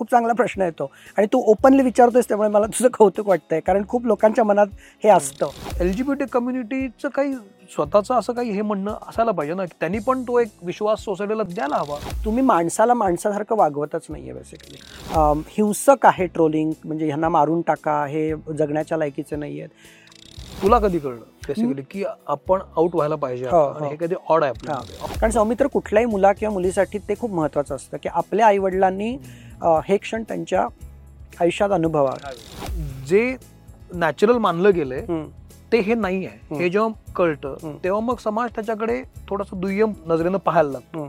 खूप चांगला प्रश्न येतो. आणि तू ओपनली विचारतोयस त्यामुळे मला तुझं कौतुक वाटतंय. कारण खूप लोकांच्या मनात हे असतं. एल जी बी टी कम्युनिटीचं काही स्वतःचं असं काही हे म्हणणं असायला पाहिजे ना त्यांनी पण तो एक विश्वास सोसायटीला द्यायला हवा. तुम्ही माणसाला माणसासारखं वागवतच नाहीये बेसिकली हिंसक आहे ट्रोलिंग म्हणजे ह्यांना मारून टाका हे जगण्याच्या लायकीचे नाही आहेत तुला कधी कळलं बेसिकली की आपण आउट व्हायला पाहिजे हो. आणि हो. हे कधी ऑड आहे कारण सौमित्र कुठल्याही मुला किंवा मुलीसाठी ते खूप महत्वाचं असतं की आपल्या आईवडिलांनी हे क्षण त्यांच्या आयुष्यात अनुभवावे जे नॅचरल मानलं गेलंय. ते हे नाही आहे. हे जेव्हा कळतं. तेव्हा मग समाज त्याच्याकडे थोडस दुय्यम नजरेनं पाहायला लागतो.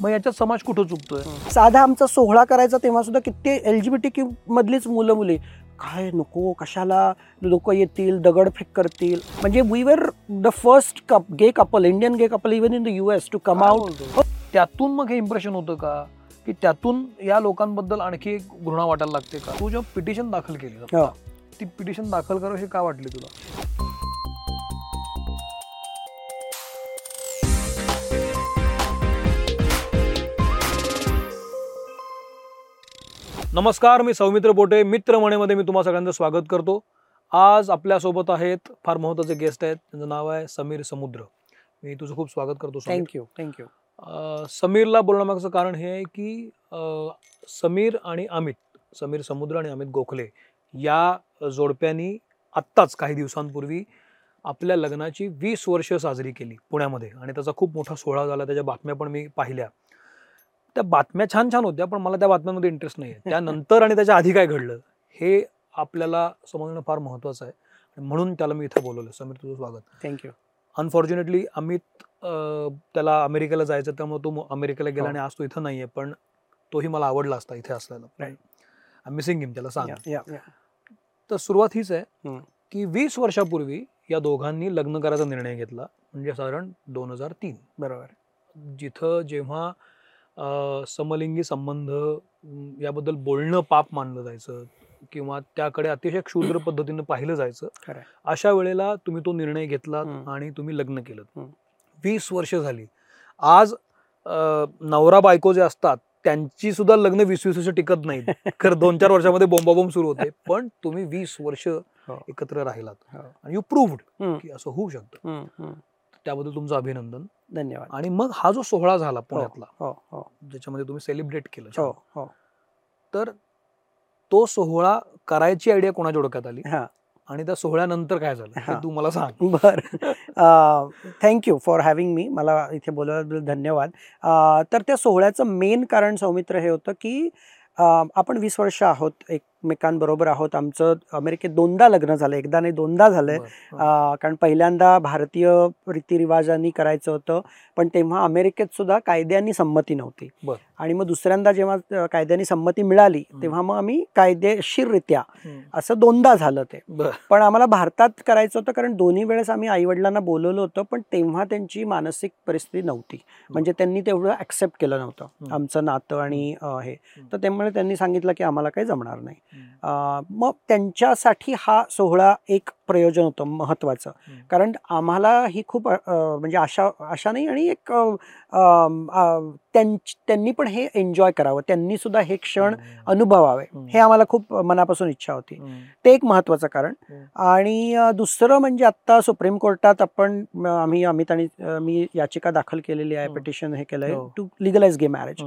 मग याच्यात समाज कुठं चुकतोय साधा आमचा सोहळा करायचा तेव्हा सुद्धा किती L G B T Q मधलीच मुलं मुली काय नको कशाला लोक येतील दगडफेक करतील म्हणजे we were the first cup gay couple Indian gay couple even in the US to come out? त्यातून मग हे इम्प्रेशन होतं का की त्यातून या लोकांबद्दल आणखी एक घृणा वाटायला लागते का? तू जेव्हा पिटिशन दाखल केली हो. ती पिटिशन दाखल करावं हे का वाटली तुला? नमस्कार मी सौमित्र बोटे. मित्र म्हणेमध्ये मी तुम्हा सगळ्यांचं स्वागत करतो. आज आपल्यासोबत आहेत फार महत्त्वाचे गेस्ट आहेत. त्यांचं नाव आहे समीर समुद्र. मी तुझं खूप स्वागत करतो. थँक्यू थँक्यू समीरला बोलण्यामागचं कारण हे आहे की समीर आणि अमित समीर समुद्र आणि अमित गोखले या जोडप्यांनी आत्ताच काही दिवसांपूर्वी आपल्या लग्नाची वीस वर्ष साजरी केली पुण्यामध्ये आणि त्याचा खूप मोठा सोहळा झाला. त्याच्या बातम्या पण मी पाहिल्या. त्या बातम्या छान छान होत्या पण मला त्या बातम्यांमध्ये इंटरेस्ट नाही आहे त्यानंतर आणि त्याच्या आधी काय घडलं हे आपल्याला समजणं फार महत्त्वाचं आहे. म्हणून त्याला मी इथं बोलवलं. समीर तुझं स्वागत. थँक्यू अनफॉर्च्युनेटली अमित त्याला अमेरिकेला जायचं त्यामुळे तो अमेरिकेला गेला हो. आणि आज तो इथं नाहीये पण तोही मला आवडला असता इथे असलेला. मिसिंग हिम त्याला सांग. तर सुरुवात हीच आहे. की वीस वर्षापूर्वी या दोघांनी लग्न करायचा निर्णय घेतला म्हणजे साधारण दोन हजार तीन. बरोबर. जिथं जेव्हा समलिंगी संबंध याबद्दल बोलणं पाप मानलं जायचं किंवा त्याकडे अतिशय क्षुद्र पद्धतीनं पाहिलं जायचं. अशा वेळेला तुम्ही तो निर्णय घेतला. आणि तुम्ही लग्न केलं. वीस वर्ष झाली आज नवरा बायको जे असतात त्यांची सुद्धा लग्न वीस वीस वर्ष टिकत नाहीत खरं दोन चार वर्षामध्ये बोंबाबोंब सुरू होते पण तुम्ही वीस वर्ष हो. एकत्र राहिलात हो. आणि यू प्रूव्ड. की असं होऊ शकतं. त्याबद्दल तुमचं अभिनंदन धन्यवाद आणि मग हा जो सोहळा झाला पुण्यातला हो हो ज्याच्यामध्ये तुम्ही सेलिब्रेट केलं हो. हो तर तो सोहळा करायची आयडिया कोणाच्या डोक्यात आली? हा. आणि त्या सोहळ्यानंतर काय झालं. तू मला सांग. बर. थँक्यू फॉर हॅव्हिंग मी मला इथे बोलवल्याबद्दल धन्यवाद. तर त्या सोहळ्याचं मेन कारण सौमित्र हे होतं की आपण वीस वर्ष आहोत एकमेकांबरोबर आहोत. आमचं अमेरिकेत दोनदा लग्न झालं. एकदा नाही दोनदा झालंय. कारण पहिल्यांदा भारतीय रीतिरिवाजांनी करायचं होतं. पण तेव्हा अमेरिकेत सुद्धा कायद्यांनी संमती नव्हती. आणि मग दुसऱ्यांदा जेव्हा कायद्यांनी संमती मिळाली. तेव्हा मग आम्ही कायदेशीररित्या. असं दोनदा झालं ते. पण आम्हाला भारतात करायचं होतं कारण दोन्ही वेळेस आम्ही आईवडिलांना बोलवलं होतं पण तेव्हा त्यांची मानसिक परिस्थिती नव्हती. म्हणजे त्यांनी तेवढं ऍक्सेप्ट केलं नव्हतं. आमचं नातं आणि हे. तर त्यामुळे त्यांनी सांगितलं की आम्हाला काही जमणार नाही. मग त्यांच्यासाठी हा सोहळा एक प्रयोजन होतं महत्त्वाचं हं. कारण आम्हाला ही खूप म्हणजे आशा आशा नाही आणि एक त्यांनी पण हे एन्जॉय करावं त्यांनी सुद्धा हे क्षण. अनुभवावे हं. आम्हाला खूप मनापासून इच्छा होती. ते एक महत्वाचं कारण. आणि दुसरं म्हणजे आता सुप्रीम कोर्टात आपण आम्ही अमित आणि मी याचिका दाखल केलेली आहे. पिटिशन हे केलंय. To legalise gay marriage.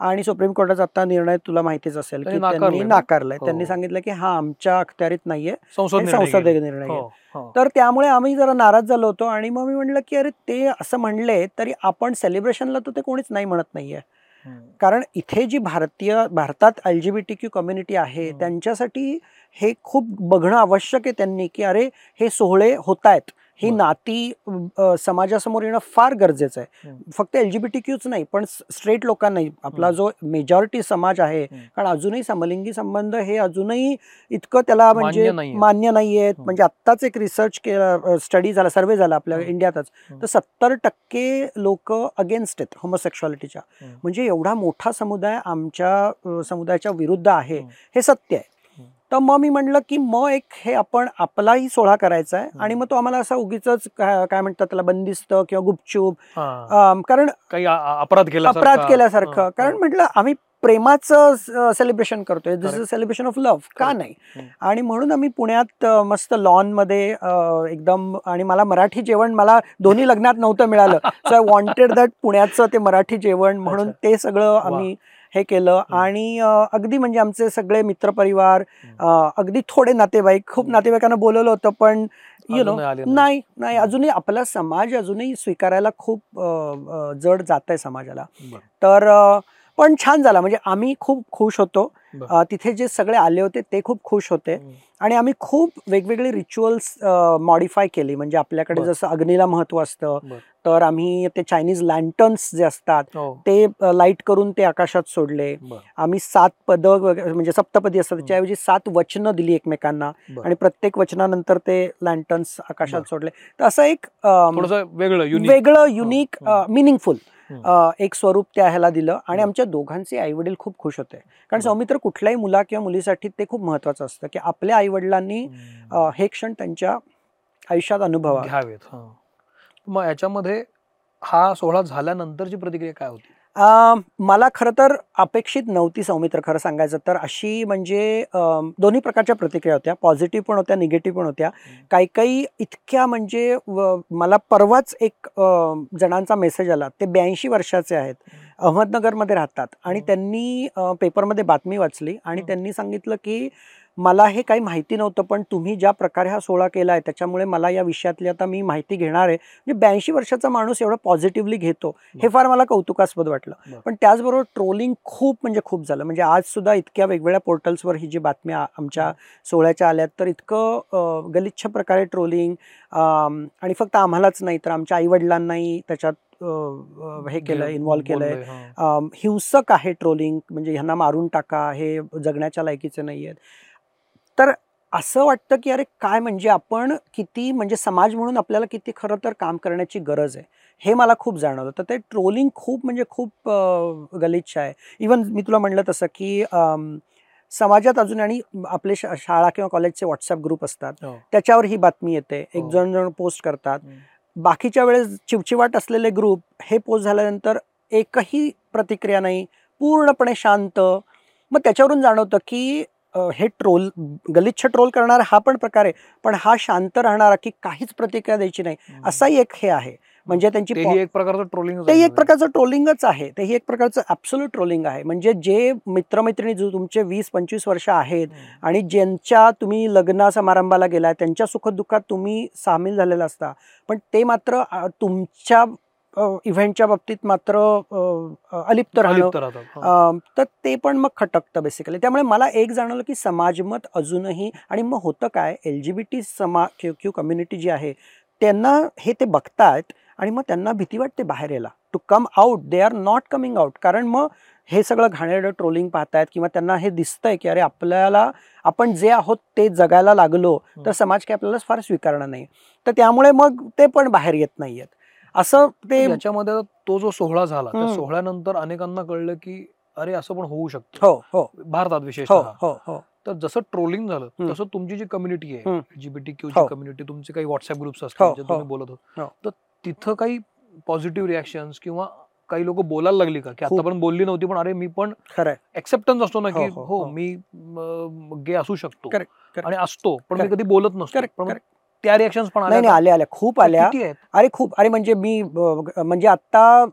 आणि सुप्रीम कोर्टाचा आता निर्णय तुला माहितीच असेल की त्यांनी नाकारलंय हो. त्यांनी सांगितलं की हा आमच्या अखत्यारीत नाहीये संसद निर्णय. हो, हो. तर त्यामुळे आम्ही जरा नाराज झालो होतो आणि मग मी म्हटलं की अरे ते असं म्हणले तरी आपण सेलिब्रेशनला तर ते कोणीच नाही म्हणत नाहीये. कारण इथे जी भारतीय भारतात L G B T Q community आहे. त्यांच्यासाठी हे खूप बघणं आवश्यक आहे त्यांनी की अरे हे सोहळे होत आहेत ही. नाती समाजासमोर येणं फार गरजेचं आहे. फक्त एल जी बी टी क्यूच नाही पण स्ट्रेट लोकांनाही आपला. जो मेजॉरिटी समाज आहे. कारण अजूनही समलिंगी संबंध हे अजूनही इतकं त्याला म्हणजे मान्य नाहीये. मान्य नाहीयेत हं. म्हणजे आत्ताच एक रिसर्च केला स्टडी झाला सर्वे झाला आपल्या. इंडियातच. तर सत्तर टक्के लोक अगेन्स्ट आहेत होमोसेक्शुअलिटीच्या. म्हणजे एवढा मोठा समुदाय आमच्या समुदायाच्या विरुद्ध आहे हं. सत्य आहे. तर मग मी म्हणलं की मग एक हे आपण आपलाही सोहळा करायचा आहे. आणि मग तो आम्हाला असा उगीच काय म्हणतात त्याला बंदिस्त किंवा गुपचूप कारण काही अपराध केला अपराध केल्यासारखं कारण म्हटलं आम्ही प्रेमाचं सेलिब्रेशन करतोय this is. Celebration of love का. नाही. आणि म्हणून आम्ही पुण्यात मस्त लॉनमध्ये एकदम आणि मला मराठी जेवण मला दोन्ही लग्नात नव्हतं मिळालं सो आय वॉन्टेड दॅट पुण्याचं ते मराठी जेवण म्हणून. ते सगळं आम्ही हे केलं. आणि अगदी म्हणजे आमचे सगळे मित्रपरिवार अगदी थोडे नातेवाईक खूप. नातेवाईकांना बोलवलं होतं पण यु नो नाही. नाही नाही अजूनही आपला समाज अजूनही स्वीकारायला खूप जड जात आहे समाजाला. तर पण छान झाला म्हणजे आम्ही खूप खुश होतो तिथे जे सगळे आले होते ते खूप खुश होते. आणि आम्ही खूप वेगवेगळे रिच्युअल्स मॉडिफाय केली म्हणजे आपल्याकडे. जसं अग्नीला महत्त्व असतं. तर आम्ही ते चायनीज लँटर्न्स जे असतात हो. ते लाइट करून ते आकाशात सोडले. आम्ही सात पद वगैरे म्हणजे सप्तपदी असतात. त्याच्याऐवजी सात वचनं दिली एकमेकांना. आणि प्रत्येक वचनानंतर ते लँटर्न्स आकाशात. सोडले तर असं एक वेगळं युनिक वेगळं युनिक हम्म. मिनिंगफुल. एक स्वरूप त्या ह्याला दिलं आणि बरं. आमच्या दोघांचे आई वडील खूप खुश होते कारण बरं. सौमित्र कुठल्याही मुला किंवा मुलीसाठी ते खूप महत्वाचं असतं की आपल्या आई वडिलांनी. हे क्षण त्यांच्या आयुष्यात अनुभवा घ्यावेत हा मग याच्यामध्ये हा सोहळा झाल्यानंतरची प्रतिक्रिया काय होती मला खरं तर अपेक्षित नव्हती सौमित्र खरं सांगायचं तर. अशी म्हणजे दोन्ही प्रकारच्या प्रतिक्रिया होत्या. पॉझिटिव्ह पण होत्या निगेटिव्ह पण होत्या. काही काही इतक्या म्हणजे व- मला परवाच एक जणांचा मेसेज आला. ते ब्याऐंशी वर्षाचे आहेत. अहमदनगरमध्ये राहतात. आणि. त्यांनी पेपरमध्ये बातमी वाचली आणि. त्यांनी सांगितलं की मला हे काही माहिती नव्हतं पण तुम्ही ज्या प्रकारे हा सोहळा केला आहे त्याच्यामुळे मला या विषयातली आता मी माहिती घेणार आहे. म्हणजे ब्याऐंशी वर्षाचा माणूस एवढं पॉझिटिव्हली घेतो हे फार मला कौतुकास्पद वाटलं. पण त्याचबरोबर ट्रोलिंग खूप म्हणजे खूप झालं. म्हणजे आज सुद्धा इतक्या वेगवेगळ्या पोर्टल्सवर ही जी बातम्या आमच्या सोहळ्याच्या आल्यात तर इतकं गलिच्छ प्रकारे ट्रोलिंग आणि फक्त आम्हालाच नाही तर आमच्या आईवडिलांनाही त्याच्यात हे केलं घे- इन्व्हॉल्व केलंय. हिंसक आहे ट्रोलिंग म्हणजे ह्यांना मारून टाका हे जगण्याच्या लायकीचे नाही आहेत तर असं वाटतं की अरे काय म्हणजे आपण किती म्हणजे समाज म्हणून आपल्याला किती खरं तर काम करण्याची गरज आहे हे मला खूप जाणवलं. तर ते ट्रोलिंग खूप म्हणजे खूप गलिच्छ आहे. इवन मी तुला म्हणलं तसं की समाजात अजून आणि आपले शा- शाळा किंवा कॉलेजचे व्हॉट्सअप ग्रुप असतात. हो. त्याच्यावर ही बातमी येते. एक हो. जण जण पोस्ट करतात. बाकीच्या वेळेस चिवचिवाट असलेले ग्रुप हे पोस्ट झाल्यानंतर एकही प्रतिक्रिया नाही. पूर्णपणे शांत. मग त्याच्यावरून जाणवतं की हे ट्रोल गलिच्छ ट्रोल करणारा हा पण प्रकार आहे. पण हा शांत राहणारा की काहीच प्रतिक्रिया द्यायची नाही. असाही एक हे आहे. म्हणजे त्यांची एक प्रकारचं ट्रोलिंग तेही एक प्रकारचं ट्रोलिंगच आहे. तेही एक प्रकारचं ॲब्सोल्यूट ट्रोलिंग आहे. म्हणजे जे मित्रमैत्रिणी जो तुमचे वीस पंचवीस वर्ष आहेत आणि ज्यांच्या तुम्ही लग्न समारंभाला गेलाय त्यांच्या सुखदुःखात तुम्ही सामील झालेला असता. पण ते मात्र तुमच्या इव्हेंटच्या बाबतीत मात्र अलिप्त राहणं. हा. तर ते पण मग खटकतं बेसिकली त्यामुळे मला एक जाणवलं की समाजमत अजूनही आणि मग होतं काय एल जी बी टी समा क्यू क्यू कम्युनिटी जी आहे त्यांना हे ते बघतायत आणि मग त्यांना भीती वाटते बाहेर यायला. To come out they are not coming out कारण मग हे सगळं घाणेरडं ट्रोलिंग पाहतायत किंवा त्यांना हे दिसतंय की अरे आपल्याला आपण जे आहोत ते जगायला लागलो तर. समाज काय आपल्याला फार स्वीकारणार नाही. तर त्यामुळे मग ते पण बाहेर येत नाहीयेत. असं ते याच्यामध्ये तो जो सोहळा झाला त्या. सोहळ्यानंतर अनेकांना कळलं की अरे असं पण होऊ शकतं हो हो भारतात हो विशेषतः हो हो तर जसं ट्रोलिंग झालं. तसं तुमची जी कम्युनिटी आहे. जीबीटी हो. क्यूची कम्युनिटी तुमचे काही व्हॉट्सअप ग्रुप्स हो, असतात जे हो. तुम्ही बोलत होत हो. तर तिथं काही पॉझिटिव्ह रिॲक्शन किंवा काही लोक बोलायला लागली का की. आता पण बोलली नव्हती पण अरे मी पण एक्सेप्टन्स असतो ना हो, की हो, हो हो. मी गे असू शकतो. आणि असतो पण मी. कधी बोलत नसतो त्या रिॲक्शन पण नाही आल्या नाही आल्या आल्या. खूप? आल्या. अरे खूप. अरे म्हणजे मी म्हणजे आता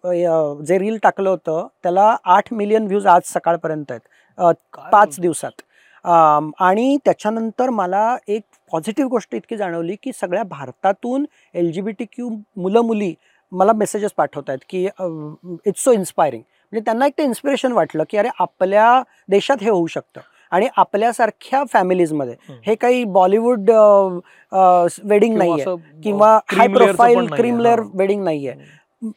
जे रील टाकलं होतं त्याला आठ मिलियन व्ह्यूज आज सकाळपर्यंत आहेत. पाच? दिवसात. आणि त्याच्यानंतर मला एक पॉझिटिव्ह गोष्ट इतकी जाणवली की सगळ्या भारतातून L G B T Q मुलं मुली मला मेसेजेस पाठवत आहेत की इट्स सो इन्स्पायरिंग म्हणजे त्यांना एक ते इन्स्पिरेशन वाटलं की अरे आपल्या देशात हे होऊ शकतं. आणि आपल्यासारख्या फॅमिलीजमध्ये. हे काही बॉलिवूड वेडिंग नाहीये. किंवा हाय प्रोफाईल. क्रीम लेअर हा. वेडिंग नाहीये.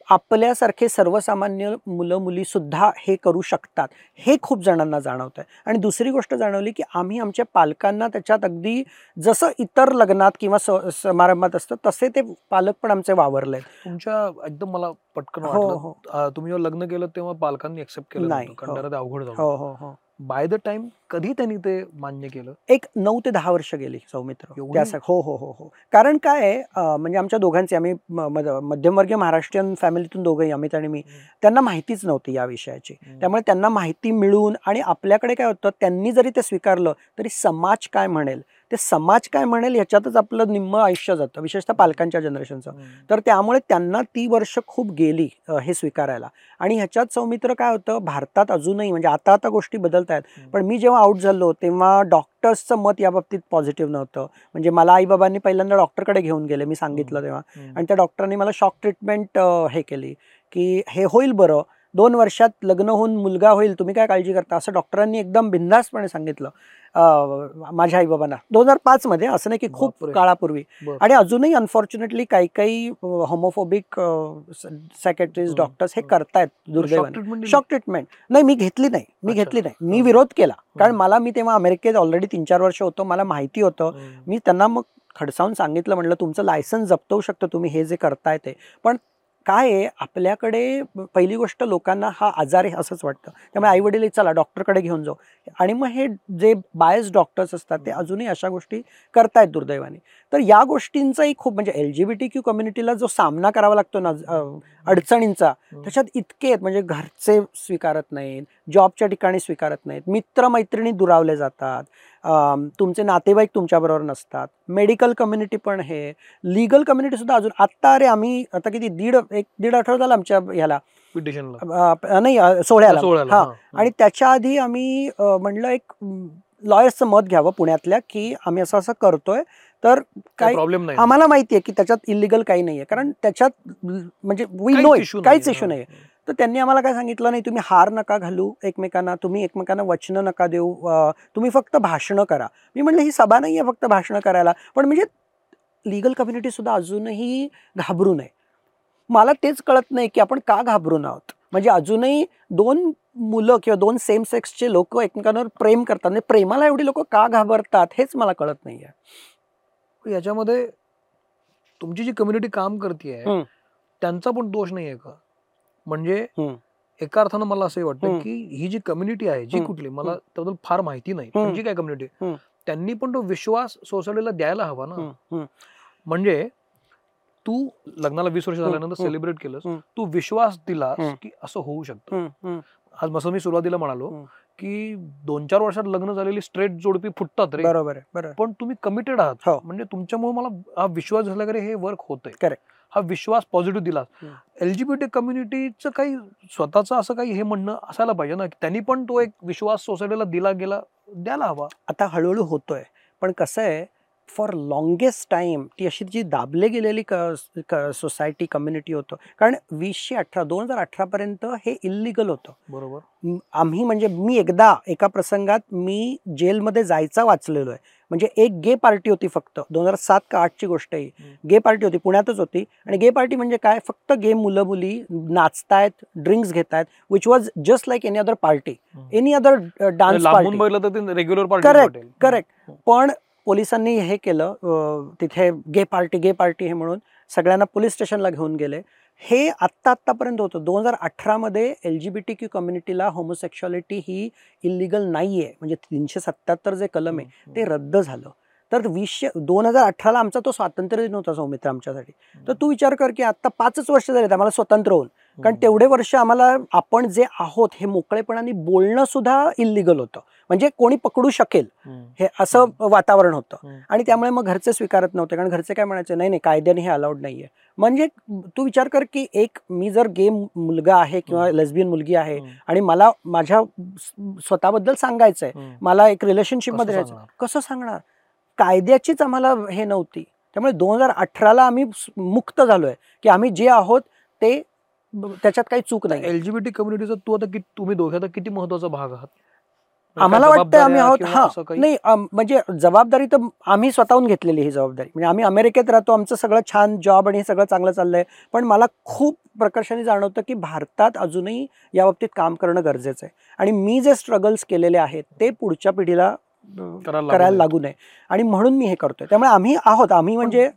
आपल्यासारखे सर्वसामान्य मुलं मुली सुद्धा हे करू शकतात. हे खूप जणांना जाणवत आहे आणि दुसरी गोष्ट जाणवली की आम्ही आमच्या पालकांना त्याच्यात अगदी जसं इतर लग्नात किंवा समारंभात असतं तसे ते पालक पण आमचे वावरले तुमच्या एकदम मला पटकन हो हो. तुम्ही लग्न केलं तेव्हा पालकांनी एक्सेप्ट केलं नाही, हो. अवघड झालं हो हो हो. बाय द टाइम कधी त्यांनी ते मान्य केलं? एक नऊ ते दहा वर्ष गेली सौमित्र? त्यासाठी हो हो हो हो. कारण काय म्हणजे आमच्या दोघांचे आम्ही मध्यमवर्गीय महाराष्ट्रीयन फॅमिलीतून दोघंही अमित आणि मी त्यांना माहितीच नव्हती या विषयाची. त्यामुळे त्यांना माहिती मिळून आणि आपल्याकडे काय होतं त्यांनी जरी ते स्वीकारलं तरी समाज काय म्हणेल? ते समाज काय म्हणेल ह्याच्यातच आपलं निम्म आयुष्य जातं विशेषतः पालकांच्या जनरेशनचं तर त्यामुळे त्यांना ती वर्ष खूप गेली हे स्वीकारायला. आणि ह्याच्यात सौमित्र काय होतं भारतात अजूनही म्हणजे आता आता गोष्टी बदलत आहेत. पण मी जेव्हा आउट झालो तेव्हा डॉक्टर्सचं मत या बाबतीत पॉझिटिव्ह नव्हतं. म्हणजे मला आईबाबांनी पहिल्यांदा डॉक्टरकडे घेऊन गेले मी सांगितलं तेव्हा. आणि त्या डॉक्टरांनी मला शॉक ट्रीटमेंट हे केली की हे होईल बरं दोन वर्षात लग्न होऊन मुलगा होईल तुम्ही काय काळजी करता असं डॉक्टरांनी एकदम बिंदासपणे सांगितलं माझ्या आईबाबांना दोन हजार पाचमध्ये असं नाही की खूप. काळापूर्वी. आणि अजूनही अनफॉर्च्युनेटली काही काही होमोफोबिक सेक्रेटरीज. डॉक्टर्स हे. करतायत Shock दुर्दैवाने? शॉक ट्रीटमेंट नाही मी घेतली नाही मी. घेतली नाही मी. विरोध केला कारण. मला मी तेव्हा अमेरिकेत ऑलरेडी तीन चार वर्ष होतो मला माहिती होतं. मी त्यांना मग खडसावून सांगितलं म्हटलं तुमचं लायसन्स जप्तवू शकतो तुम्ही हे जे करताय ते पण काय आहे? आपल्याकडे पहिली गोष्ट लोकांना हा आजार आहे असंच वाटतं. त्यामुळे आई वडील चला डॉक्टरकडे घेऊन जाऊ. आणि मग हे जे बायस डॉक्टर्स असतात ते अजूनही अशा गोष्टी करतायत दुर्दैवाने. तर या गोष्टींचाही खूप म्हणजे L G B T Q कम्युनिटीला जो सामना करावा लागतो ना अडचणींचा. त्याच्यात इतके आहेत म्हणजे घरचे स्वीकारत नाहीत जॉबच्या ठिकाणी स्वीकारत नाहीत मित्रमैत्रिणी दुरावले जातात. तुमचे नातेवाईक तुमच्याबरोबर नसतात. मेडिकल कम्युनिटी पण हे. लिगल कम्युनिटी सुद्धा अजून आत्ता अरे आम्ही आता किती दीड एक दीड आठवडा झाला आमच्या ह्याला. नाही सोहळ्याला. हा. आणि त्याच्या आधी आम्ही म्हणलं एक लॉयर्सचं मत घ्यावं पुण्यातल्या की आम्ही असं असं करतोय. तर काही काय प्रॉब्लेम नाही. आम्हाला माहिती आहे की त्याच्यात इलिगल काही नाहीये. कारण त्याच्यात म्हणजे वी नो काहीच. इश्यू. नाही तर त्यांनी आम्हाला काय सांगितलं नाही तुम्ही हार नका घालू एकमेकांना तुम्ही एकमेकांना वचनं नका देऊ तुम्ही फक्त भाषणं करा. मी म्हणलं ही सभा नाही आहे फक्त भाषणं करायला पण म्हणजे लिगल कम्युनिटी सुद्धा अजूनही घाबरू नये. मला तेच कळत नाही की आपण का घाबरून आहोत. म्हणजे अजूनही दोन मुलं किंवा दोन सेम सेक्सचे लोक एकमेकांवर प्रेम करतात म्हणजे प्रेमाला एवढी लोक का घाबरतात हेच मला कळत नाहीये. याच्यामध्ये तुमची जी कम्युनिटी काम करते. त्यांचा पण दोष नाहीये का? म्हणजे. एका अर्थानं मला असंही वाटतं. की ही जी कम्युनिटी आहे जी. कुठली मला. त्याबद्दल फार माहिती नाही. जी काय कम्युनिटी. त्यांनी पण तो विश्वास सोसायटीला द्यायला हवा ना म्हणजे तू लग्नाला वीस वर्ष झाल्यानंतर. सेलिब्रेट केलंस. तू विश्वास दिला हम्म. की असं होऊ शकतं. आज मस्त मी सुरुवातीला म्हणालो. की दोन चार वर्षात लग्न झालेली स्ट्रेट जोडपी फुटतात रे बरोबर पण तुम्ही कमिटेड आहात हो. म्हणजे तुमच्यामुळे मला हा विश्वास झाला हे वर्क होतंय Correct. हा विश्वास पॉझिटिव्ह दिला हम्म. एलजीबीटी कम्युनिटीचं काही स्वतःचं असं काही हे म्हणणं असायला पाहिजे ना त्यांनी पण तो एक विश्वास सोसायटीला दिला गेला द्यायला हवा. आता हळूहळू होतोय. पण कसं आहे फॉर लॉंगेस्ट टाइम ती अशी जी दाबले गेलेली सोसायटी कम्युनिटी होतं. कारण वीसशे अठरा दोन हजार अठरापर्यंत हे इल्लिगल होतं. बरोबर. आम्ही म्हणजे मी एकदा एका प्रसंगात मी जेलमध्ये जायचा वाचलेलो आहे म्हणजे एक गे पार्टी होती फक्त. दोन हजार सात का आठची गोष्ट आहे. गे पार्टी होती पुण्यातच होती. आणि गे पार्टी म्हणजे काय? फक्त गे मुलं मुली नाचतायत ड्रिंक्स घेत आहेत which was just like any other party any other dance regular party Correct, correct पण पोलिसांनी हे केलं तिथे गे पार्टी गे पार्टी हे म्हणून सगळ्यांना पोलीस स्टेशनला घेऊन गेले. हे आत्ता आत्तापर्यंत होतं. दोन हजार अठरामध्ये L G B T Q कम्युनिटीला homosexuality ही इलिगल नाही आहे म्हणजे तीनशे सत्याहत्तर जे कलम आहे ते रद्द झालं. तर वीसशे दोन हजार अठराला आमचा तो स्वातंत्र्य दिन होता सौमित्र आमच्यासाठी तर तू विचार कर की आता पाचच वर्ष झालेत आम्हाला स्वतंत्र होऊन. कारण तेवढे वर्ष आम्हाला आपण जे आहोत हे मोकळेपणाने बोलणं सुद्धा इल्लिगल होतं. म्हणजे कोणी पकडू शकेल हे असं वातावरण होतं. आणि त्यामुळे मग घरचे स्वीकारत नव्हते. कारण घरचे काय म्हणायचे नाही नाही कायद्याने हे अलाउड नाहीये. म्हणजे तू विचार कर की एक मी जर गे मुलगा आहे किंवा. लेस्बियन मुलगी आहे आणि मला माझ्या स्वतःबद्दल सांगायचंय मला एक रिलेशनशिपमध्ये राहायचं कसं सांगणार? कायद्याचीच आम्हाला हे नव्हती. त्यामुळे दोन हजार अठराला आम्ही मुक्त झालोय की आम्ही जे आहोत ते त्याच्यात काही चूक नाही एलजीबीटी कम्युनिटीचा तू आता तुम्ही दोघे आता किती महत्त्वाचा भाग आहात? म्हणजे आम्हाला वाटतं आम्ही आहोत हा? नाही म्हणजे जबाबदारी तर आम्ही स्वतःहून घेतलेली ही जबाबदारी. म्हणजे आम्ही अमेरिकेत राहतो आमचं सगळं छान जॉब आणि हे सगळं चांगलं चाललंय. पण मला खूप प्रकर्षाने जाणवतं की भारतात अजूनही या बाबतीत काम करणं गरजेचं आहे. आणि मी जे स्ट्रगल्स केलेले आहेत ते पुढच्या पिढीला करायला लागू नये. आणि म्हणून मी हे करतोय. त्यामुळे आम्ही आहोत. आम्ही म्हणजे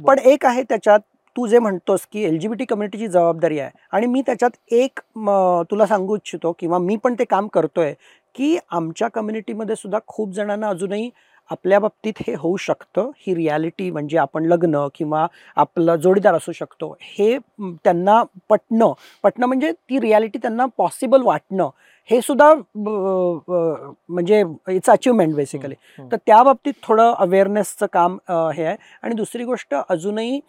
पण एक आहे त्याच्यात तू जे म्हणतोस की एल जी बी टी कम्युनिटीची जबाबदारी आहे आणि मी त्याच्यात एक म, तुला सांगू इच्छितो किंवा मी पण ते काम करतोय की आमच्या कम्युनिटीमध्ये सुद्धा खूप जणांना अजूनही आपल्या बाबतीत हे होऊ शकतं. ही रियालिटी म्हणजे आपण लग्न किंवा आपला जोडीदार असू शकतो. हे त्यांना पटणं. पटणं म्हणजे ती रियालिटी त्यांना पॉसिबल वाटणं. हे सुद्धा म्हणजे इट्स अचिव्हमेंट बेसिकली. तर त्या बाबतीत थोडं अवेअरनेसचं काम हे आहे. आणि दुसरी गोष्ट अजूनही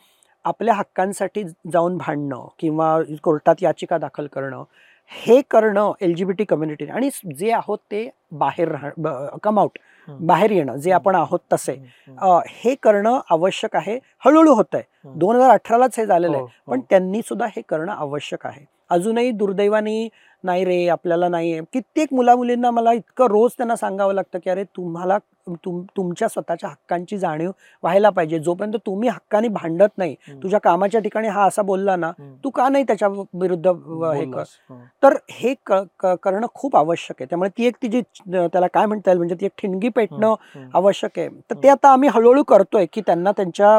आपल्या हक्कांसाठी जाऊन भांडणं किंवा कोर्टात याचिका दाखल करणं हे करणं L G B T community आणि जे आहोत ते बाहेर कम आउट. बाहेर येणं जे आपण आहोत तसे. हे करणं आवश्यक आहे. हळूहळू होत आहे. दोन हजार अठरालाच हे झालेलं आहे. हो, हो. पण त्यांनी सुद्धा हे करणं आवश्यक आहे. अजूनही दुर्दैवाने नाही रे आपल्याला नाही आहे. कित्येक मुलामुलींना मला इतकं रोज त्यांना सांगावं लागतं की अरे तुम्हाला तुम तुमच्या स्वतःच्या हक्कांची जाणीव व्हायला पाहिजे. जोपर्यंत तुम्ही हक्काने भांडत नाही. तुझ्या कामाच्या ठिकाणी हा असा बोलला ना. तू का नाही त्याच्या विरुद्ध हे कर. हो. तर हे करणं खूप आवश्यक आहे. त्यामुळे ती एक तिची त्याला काय म्हणता येईल? म्हणजे ती एक ठिणगी पेटणं. आवश्यक आहे. तर ते आता आम्ही हळूहळू करतोय की त्यांना त्यांच्या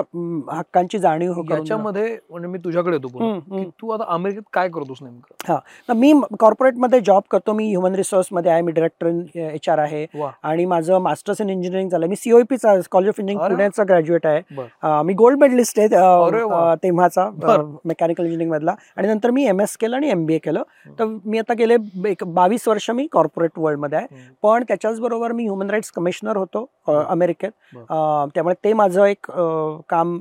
हक्कांची जाणीव. याच्यामध्ये म्हणजे मी तुझ्याकडे येतो तू आता अमेरिकेत काय करतोस नेमकं? तर मी कॉर्पोरेटमध्ये जॉब करतो. मी ह्युमन रिसोर्समध्ये आहे. मी डिरेक्टर एच आर आहे. आणि माझं मास्टर्स इन इंजिनिअरिंग झालं. मी सीओपीचा कॉलेज ऑफ इंजिनिअरिंग. पुण्याचा ग्रॅज्युएट आहे. मी गोल्ड मेडलिस्ट आहे तेव्हाचा. मेकॅनिकल इंजिनिअरिंग मधला. आणि नंतर मी एम एस केलं आणि एम बी ए केलं. तर मी आता गेले एक बावीस वर्ष मी कॉर्पोरेट वर्ल्डमध्ये आहे. हम्म. पण त्याच्याच बरोबर मी ह्युमन राईट्स कमिशनर होतो. अमेरिकेत. त्यामुळे ते माझं एक काम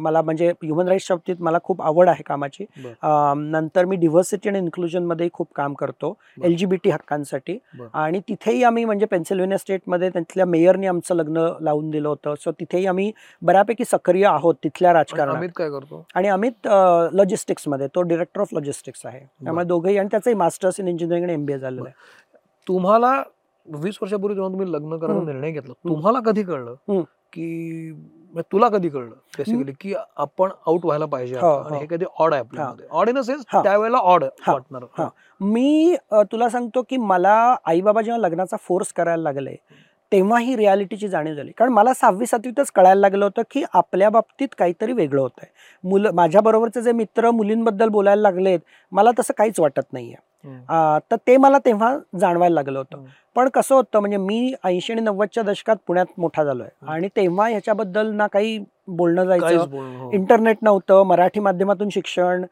मला म्हणजे ह्युमन राईट्सच्या बाबतीत मला खूप आवड आहे कामाची. नंतर मी डिव्हर्सिटी आणि इन्क्लुजनमध्ये खूप काम करतो. बर. एल जी बी टी हक्कांसाठी. आणि तिथेही आम्ही म्हणजे पेन्सिल्व्हेनिया स्टेटमध्ये तिथल्या मेयरने आमचं लग्न लावून दिलं होतं सो तिथेही आम्ही बऱ्यापैकी सक्रिय आहोत तिथल्या राजकारणात अमित काय करतो आणि अमित लॉजिस्टिक्समध्ये तो डिरेक्टर ऑफ लॉजिस्टिक्स आहे त्यामुळे दोघंही आणि त्याचंही मास्टर्स इन इंजिनिअरिंग आणि एम बी ए झालेलं आहे तुम्हाला वीस वर्षापूर्वी जेव्हा तुम्ही लग्न करायचा. निर्णय घेतला तुम्हाला कधी कळलं. की म्हणजे तुला कधी कळलं बेसिकली की आपण आउट व्हायला पाहिजे हो. आणि हो. हे कधी ऑड आहे आपल्यामध्ये ऑड इन सेन्स. त्यावेळेला ऑड. वाटणार. मी तुला सांगतो की मला आई बाबा जेव्हा लग्नाचा फोर्स करायला लागले तेव्हा ही रियालिटीची जाणीव झाली. कारण मला सहावी सातवीतच कळायला लागलं होतं की आपल्या बाबतीत काहीतरी वेगळं होतं आहे मुलं माझ्याबरोबरचे जे मित्र मुलींबद्दल बोलायला लागलेत मला तसं काहीच वाटत नाही आहे तर ते मला तेव्हा जाणवायला लागलं होतं. पण कसं होतं म्हणजे मी ऐंशी आणि नव्वदच्या दशकात पुण्यात मोठा झालोय. आणि तेव्हा ह्याच्याबद्दल ना काही बोलणं जायचं. इंटरनेट नव्हतं मराठी माध्यमातून शिक्षण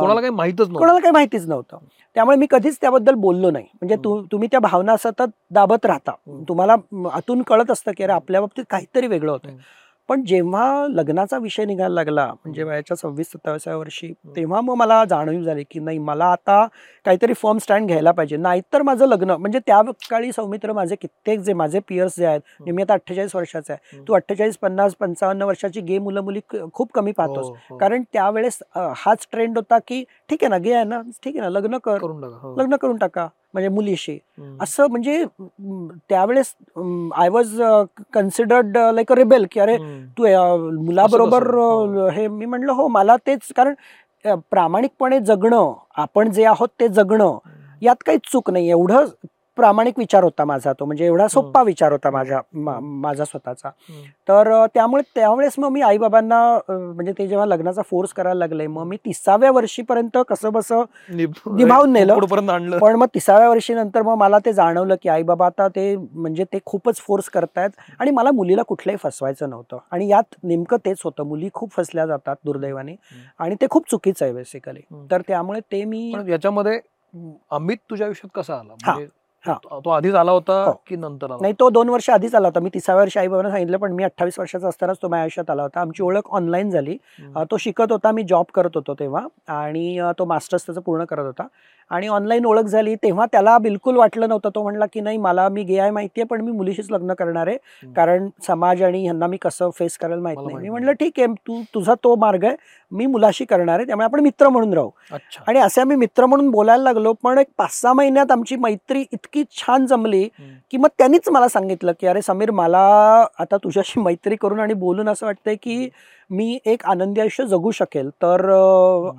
कोणाला काही माहितच नव्हतं कोणाला काही माहितीच नव्हतं त्यामुळे मी कधीच त्याबद्दल बोललो नाही म्हणजे तुम्ही त्या भावना सतत दाबत राहता. तुम्हाला आतून कळत असतं की अरे आपल्या बाबतीत काहीतरी वेगळं होतं. पण जेव्हा लग्नाचा विषय निघायला लागला म्हणजे. वयाच्या सव्वीस सत्तावीसाव्या वर्षी तेव्हा मग मला जाणीव झाली की नाही मला आता काहीतरी फर्म स्टँड घ्यायला पाहिजे नाहीतर माझं लग्न म्हणजे त्या काळी सौमित्र माझे कित्येक जे माझे पियर्स जे आहेत मी आता अठ्ठेचाळीस वर्षाचा आहे. तू अठ्ठेचाळीस पन्नास पंचावन्न वर्षाची गे मुलं मुली खूप कमी पाहतोस हो, हो. कारण त्यावेळेस हाच ट्रेंड होता की ठीक आहे ना गे आहे ना ठीक आहे ना लग्न कर करून टाका हो. लग्न करून टाका म्हणजे मुलीशी. असं म्हणजे त्यावेळेस I was considered like a rebel की अरे. तू मुलाबरोबर? अ, हे मी म्हणलं हो मला तेच कारण प्रामाणिकपणे जगणं आपण जे आहोत ते जगणं यात काहीच चूक नाही एवढं प्रामाणिक विचार होता माझा तो म्हणजे एवढा सोपा विचार होता माझ्या मा- माझा स्वतःचा. तर त्यामुळे त्यावेळेस मग मी आईबाबांना म्हणजे ते जेव्हा लग्नाचा फोर्स करायला लागले मग मी तिसाव्या वर्षीपर्यंत कसं बसं निभ- निभावून नेलं. पण मग तिसाव्या वर्षी नंतर मग मला ते जाणवलं की आई बाबा आता ते म्हणजे ते खूपच फोर्स करतायत आणि मला मुलीला कुठलंही फसवायचं नव्हतं आणि यात नेमकं तेच होतं मुली खूप फसल्या जातात दुर्दैवाने आणि ते खूप चुकीचं आहे बेसिकली. तर त्यामुळे ते मी याच्यामध्ये अमित तुझ्या आयुष्यात कसा आला. तो- तो आधीच आला होता हो. की नंतर आला नाही तो दोन वर्ष आधीच आला होता. मी तिसाव्या वर्षी आई बाबांना सांगितलं पण मी अठ्ठावीस वर्षाचा असतानाच तो माझ्या आयुष्यात आला होता. आमची ओळख ऑनलाईन झाली. तो शिकत होता मी जॉब करत होतो तेव्हा. आणि तो मास्टर्स त्याचं पूर्ण करत होता. आणि ऑनलाईन ओळख झाली. तेव्हा त्याला बिलकुल वाटलं नव्हतं. तो म्हणला की नाही मला मी गे आहे माहिती आहे पण मी मुलीशीच लग्न करणार आहे. कारण समाज आणि ह्यांना मी कसं फेस करायला माहीत नाही. मी म्हणलं ठीक आहे तू तुझा तो मार्ग आहे. मी मुलाशी करणार आहे. त्यामुळे आपण मित्र म्हणून राहू. आणि असे आम्ही मित्र म्हणून बोलायला लागलो पण एक पाच सहा महिन्यात आमची मैत्री इतकी छान जमली. की मग त्यांनीच मला सांगितलं की अरे समीर मला आता तुझ्याशी मैत्री करून आणि बोलून असं वाटतंय की मी एक आनंदी आयुष्य जगू शकेल. तर.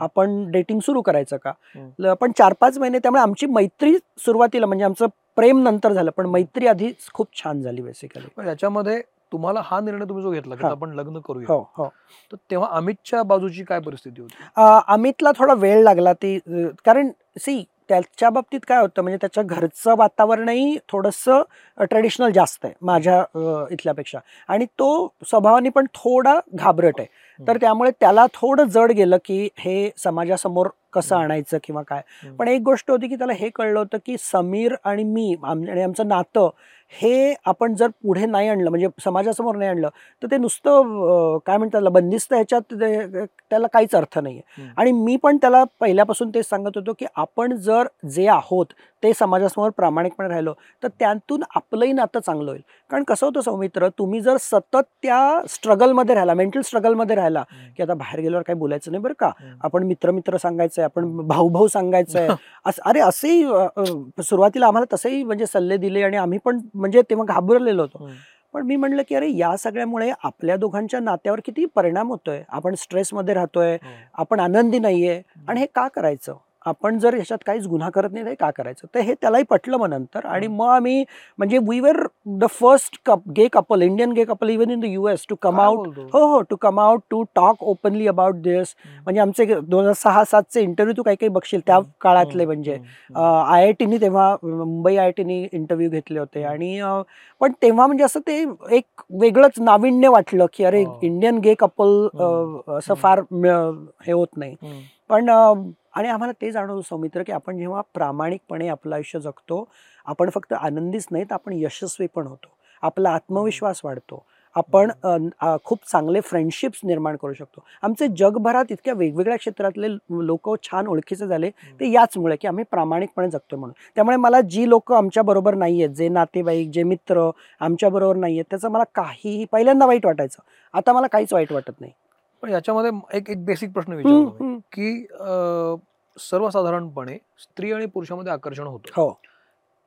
आपण डेटिंग सुरू करायचं का? पण चार पाच महिने त्यामुळे आमची मैत्री सुरुवातीला म्हणजे आमचं प्रेम नंतर झालं पण मैत्री आधी खूप छान झाली बेसिकली याच्यामध्ये तुम्हाला हा निर्णय तुम्ही जो घेतला की. आपण लग्न करूया. हो हो. तर तेव्हा अमितच्या बाजूची काय परिस्थिती होती? अमितला थोडा वेळ लागला ती कारण सी त्याच्या बाबतीत काय होतं म्हणजे त्याच्या घरचं वातावरणही थोडंसं ट्रेडिशनल जास्त आहे माझ्या इथल्यापेक्षा. आणि तो स्वभावाने पण थोडा घाबरट आहे. तर त्यामुळे त्याला थोडं जड गेलं की हे समाजासमोर कसं. आणायचं किंवा काय. पण एक गोष्ट होती की त्याला हे कळलं होतं की समीर आणि मी आम- आणि आमचं नातं हे आपण जर पुढे नाही आणलं म्हणजे समाजासमोर नाही आणलं तर ते नुसतं काय म्हणतात बंदिस्त ह्याच्यात त्याला काहीच अर्थ नाही हम्म. आणि मी पण त्याला पहिल्यापासून तेच सांगत होतो की आपण जर जे आहोत ते समाजासमोर प्रामाणिकपणे राहिलो तर त्यातून आपलंही नातं चांगलं होईल कारण कसं होतं सौमित्र तुम्ही जर सतत त्या स्ट्रगलमध्ये राहिला मेंटल स्ट्रगलमध्ये राहिला. की आता बाहेर गेल्यावर काही बोलायचं नाही बरं का. आपण मित्र मित्र सांगायचंय आपण भाऊ भाऊ सांगायचंय. असं अरे असेही सुरुवातीला आम्हाला तसेही म्हणजे सल्ले दिले आणि आम्ही पण म्हणजे तेव्हा घाबरलेलो होतो. पण मी म्हणलं की अरे या सगळ्यामुळे आपल्या दोघांच्या नात्यावर किती परिणाम होतोय. आपण स्ट्रेसमध्ये राहतोय. हो. आपण आनंदी नाहीये. आणि हे का करायचं? आपण जर ह्याच्यात काहीच गुन्हा करत नाही तर का करायचं तर हे त्यालाही पटलं मग नंतर आणि मग आम्ही म्हणजे we were the first cup gay couple Indian gay couple even in the US to come out? हो हो to come out to talk openly about this. म्हणजे आमचे दोन हजार सहा सातचे इंटरव्ह्यू तू काही काही बघशील त्या. काळातले. म्हणजे. आय आय टीनी तेव्हा मुंबई आय आय टीनी इंटरव्ह्यू घेतले होते. आणि पण तेव्हा म्हणजे असं ते एक वेगळंच नाविन्य वाटलं की अरे. Indian gay couple. असं. फार हे होत नाही. पण आणि आम्हाला ते जाणवलं सौमित्र की आपण जेव्हा प्रामाणिकपणे आपलं आयुष्य जगतो आपण फक्त आनंदीच नाही तर आपण यशस्वी पण होतो. आपला आत्मविश्वास वाढतो. आपण खूप चांगले फ्रेंडशिप्स निर्माण करू शकतो. आमचे जगभरात इतक्या वेगवेगळ्या क्षेत्रातले लोक छान ओळखीचे झाले ते याचमुळे की आम्ही प्रामाणिकपणे जगतो म्हणून. त्यामुळे मला जी लोक आमच्या बरोबर नाही आहेत जे नातेवाईक जे मित्र आमच्या बरोबर नाही आहेत त्याचं मला काहीही पहिल्यांदा वाईट वाटायचं. आता मला काहीच वाईट वाटत नाही. पण याच्यामध्ये एक एक बेसिक प्रश्न विचारतो. की सर्वसाधारणपणे स्त्री आणि पुरुषामध्ये आकर्षण होतं हो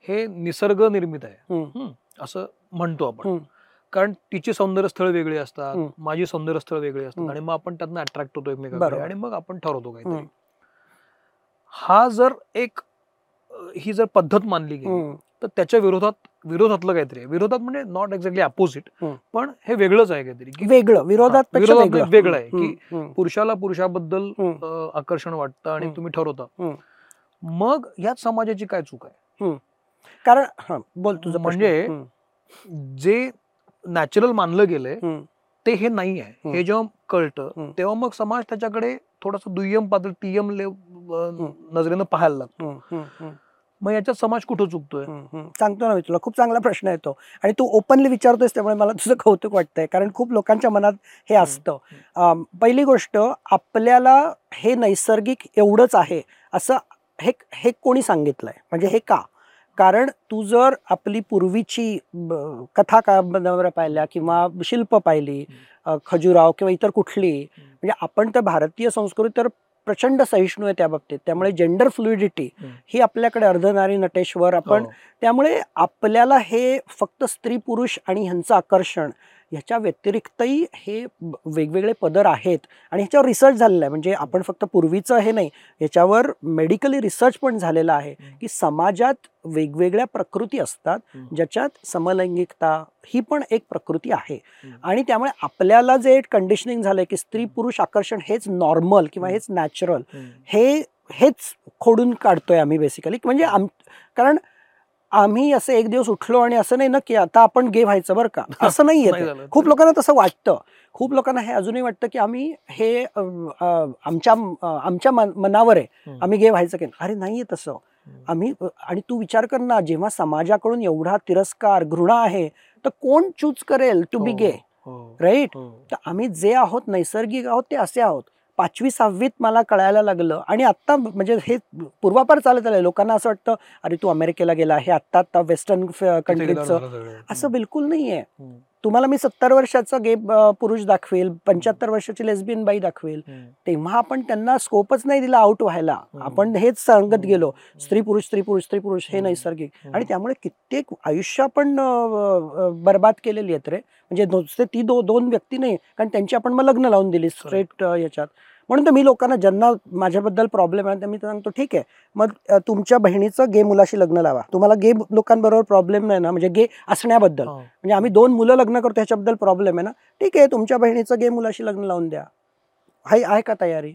हे निसर्ग निर्मित आहे असं म्हणतो आपण. कारण तिची सौंदर्य स्थळ वेगळी असतात. माझी सौंदर्य स्थळ वेगळी असतात. आणि मग आपण त्यातनं अट्रॅक्ट होतो एकमेकांकडे. आणि मग आपण ठरवतो काहीतरी. हा जर एक ही जर पद्धत मानली गेली. तर त्याच्या विरोधात विरोधातलं काहीतरी विरोधात म्हणजे नॉट एक्झॅक्टली अपोजिट. पण हे वेगळंच आहे काहीतरी. वेगळं विरोधात वेगळं. आहे. की पुरुषाला पुरुषाबद्दल आकर्षण वाटतं आणि. तुम्ही ठरवता. मग यात समाजाची काय चूक आहे? कारण बोल तुझं. म्हणजे जे नॅचरल मानलं गेलंय ते हे नाही आहे. हे जेव्हा कळतं. तेव्हा मग समाज त्याच्याकडे थोडस दुय्यम पातळ टीएम नजरेनं पाहायला लागतो. मग याच्यात समाज कुठं चुकतोय. सांगतो ना मी तुला खूप चांगला प्रश्न येतो आणि तू ओपनली विचारतोयस त्यामुळे मला तुझं कौतुक वाटतंय. कारण खूप लोकांच्या मनात हे असतं. पहिली गोष्ट आपल्याला हे नैसर्गिक एवढंच आहे असं हे हे कोणी सांगितलंय? म्हणजे हे का? कारण तू जर आपली पूर्वीची कथा कादंबऱ्या पाहिल्या किंवा शिल्प पाहिली खजुराव किंवा इतर कुठली म्हणजे आपण तर भारतीय संस्कृती तर प्रचंड सहिष्णू आहे त्या बाबतीत त्यामुळे जेंडर फ्लुइडिटी. ही आपल्याकडे अर्धनारी नटेश्वर आपण हो. त्यामुळे आपल्याला हे फक्त स्त्री पुरुष आणि ह्यांचं आकर्षण ह्याच्या व्यतिरिक्तही हे वेगवेगळे पदर आहेत आणि ह्याच्यावर रिसर्च झालेला आहे म्हणजे आपण फक्त पूर्वीचं हे नाही ह्याच्यावर मेडिकली रिसर्च पण झालेला आहे. की समाजात वेगवेगळ्या प्रकृती असतात. ज्याच्यात समलैंगिकता ही पण एक प्रकृती आहे. आणि त्यामुळे आपल्याला जे कंडिशनिंग झालंय की स्त्री पुरुष आकर्षण हेच नॉर्मल किंवा. हेच नॅचरल. हे हेच खोडून काढतोय आम्ही बेसिकली म्हणजे आम कारण आम्ही असं एक दिवस उठलो आणि असं नाही ना की आता आपण गे व्हायचं बरं का असं नाही येत. खूप लोकांना तसं वाटतं खूप लोकांना हे अजूनही वाटतं की आम्ही हे आमच्या आमच्या मन- मनावर आहे. आम्ही गे व्हायचं की. अरे नाहीये तसं. आम्ही आणि तू विचार कर ना जेव्हा समाजाकडून एवढा तिरस्कार घृणा आहे तर कोण चूज करेल टू बी हो, गे हो, राईट हो. तर आम्ही जे आहोत नैसर्गिक आहोत ते असे आहोत पाचवी सहावीत मला कळायला लागलं आणि आत्ता म्हणजे हे पूर्वापार चालत आलंय लोकांना असं वाटतं अरे तू अमेरिकेला गेला हे आत्ता आत्ता वेस्टर्न सगळं. असं बिलकुल नाहीये हम्म. तुम्हाला मी सत्तर वर्षाचा गे पुरुष दाखवेल पंच्याहत्तर वर्षाची लेस्बियन बाई दाखवेल. तेव्हा आपण त्यांना स्कोपच नाही दिला आउट व्हायला. आपण हेच सांगत. गेलो स्त्री पुरुष स्त्री पुरुष स्त्री पुरुष हे. नैसर्गिक. आणि त्यामुळे कित्येक आयुष्य आपण बर्बाद केलेली आहेत रे म्हणजे ती दो दोन व्यक्ती नाही कारण त्यांची आपण मग लग्न लावून दिली स्ट्रेट याच्यात म्हणून तर मी लोकांना ज्यांना माझ्याबद्दल प्रॉब्लेम आहे तर मी सांगतो ठीक आहे मग तुमच्या बहिणीचं गे मुलाशी लग्न लावा. तुम्हाला गे लोकांबरोबर प्रॉब्लेम नाही ना म्हणजे गे असण्याबद्दल. हा. म्हणजे आम्ही दोन मुलं लग्न करतो ह्याच्याबद्दल प्रॉब्लेम आहे ना. ठीक आहे तुमच्या बहिणीचं गे मुलाशी लग्न लावून द्या. हाय आहे का तयारी?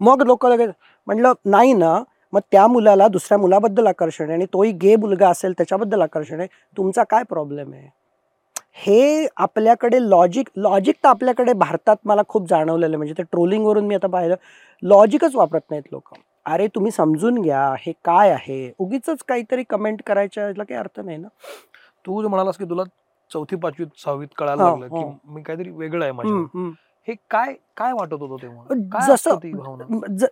मग लोक लगेच म्हणलं नाही ना मग त्या मुलाला दुसऱ्या मुलाबद्दल आकर्षण आहे आणि तोही गे मुलगा असेल त्याच्याबद्दल आकर्षण आहे. तुमचा काय प्रॉब्लेम आहे? हे आपल्याकडे लॉजिक लॉजिक तर आपल्याकडे भारतात मला खूप जाणवलेलं आहे. म्हणजे ते ट्रोलिंगवरून मी आता पाहिलं लॉजिकच वापरत नाहीत लोक. अरे तुम्ही समजून घ्या हे काय आहे? उगीच काहीतरी कमेंट करायच्या याला काही अर्थ नाही ना? तू जे म्हणालास की तुला चौथी पाचवीत सहावीत कळायला हो, लागलं हो. की मी काहीतरी वेगळं आहे माझ्या. हे काय काय वाटत होतं तेव्हा जसं-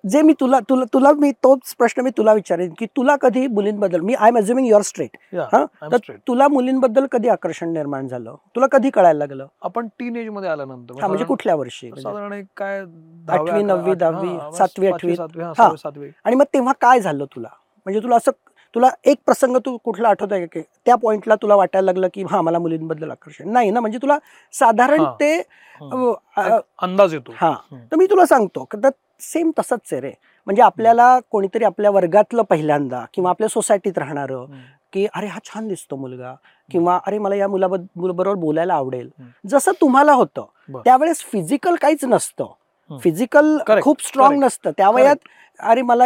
ज- मी तुला तुला तुला मी तोच प्रश्न मी तुला विचारेन की तुला कधी मुलींबद्दल मी I am assuming your straight हा? तर. तुला मुलींबद्दल कधी आकर्षण निर्माण झालं तुला कधी कळायला लागलं आपण टीन एजमध्ये आल्यानंतर म्हणजे कुठल्या वर्षी म्हणजे? साधारण काय आठवी, नववी, दहावी, सातवी, आठवी. सातवी. आणि मग तेव्हा काय झालं तुला म्हणजे तुला असं तुला एक प्रसंग तू कुठला आठवत आहे की त्या पॉइंटला तुला वाटायला लागलं की हा मला मुलींबद्दल आकर्षण नाही ना म्हणजे तुला साधारण. ते अंदाज येतो हा. तर मी तुला सांगतो सेम तसंच आहे रे म्हणजे आपल्याला कोणीतरी आपल्या वर्गातलं पहिल्यांदा किंवा आपल्या सोसायटीत राहणारं. की अरे हा छान दिसतो मुलगा किंवा अरे मला या मुलाबद्दल मुलाबरोबर बोलायला आवडेल. जसं तुम्हाला होतं. त्यावेळेस फिजिकल काहीच नसतं. फिजिकल खूप स्ट्रॉंग. नसतं त्या वयात अरे मला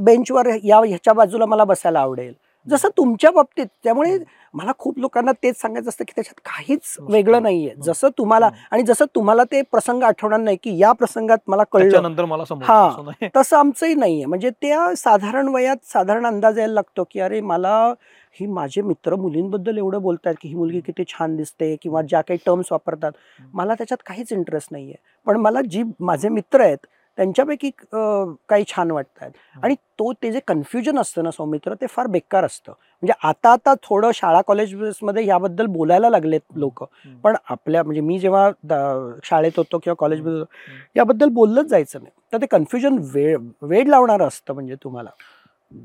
बेंचवर या ह्याच्या बाजूला मला बसायला आवडेल जसं तुमच्या बाबतीत त्यामुळे. मला खूप लोकांना तेच सांगायचं असतं की त्याच्यात काहीच. वेगळं नाहीये. जसं तुम्हाला. आणि जसं तुम्हाला ते प्रसंग आठवणार नाही की या प्रसंगात मला कळलं मला हा. तसं आमचंही नाहीये म्हणजे त्या साधारण वयात साधारण अंदाज यायला लागतो की अरे मला ही माझे मित्र मुलींबद्दल एवढं बोलतात की ही मुलगी किती छान दिसते किंवा ज्या काही टर्म्स वापरतात मला त्याच्यात काहीच इंटरेस्ट नाहीये पण मला जी माझे मित्र आहेत त्यांच्यापैकी काही छान वाटतात आणि तो ते जे कन्फ्युजन असतं ना सौमित्र ते फार बेकार असतं. म्हणजे आता आता थोडं शाळा कॉलेजमध्ये याबद्दल बोलायला लागलेत लोक. पण आपल्या म्हणजे मी जेव्हा शाळेत होतो किंवा कॉलेजमध्ये होतो याबद्दल बोललंच जायचं नाही. तर ते कन्फ्युजन वेळ वेळ लावणारं असतं म्हणजे तुम्हाला.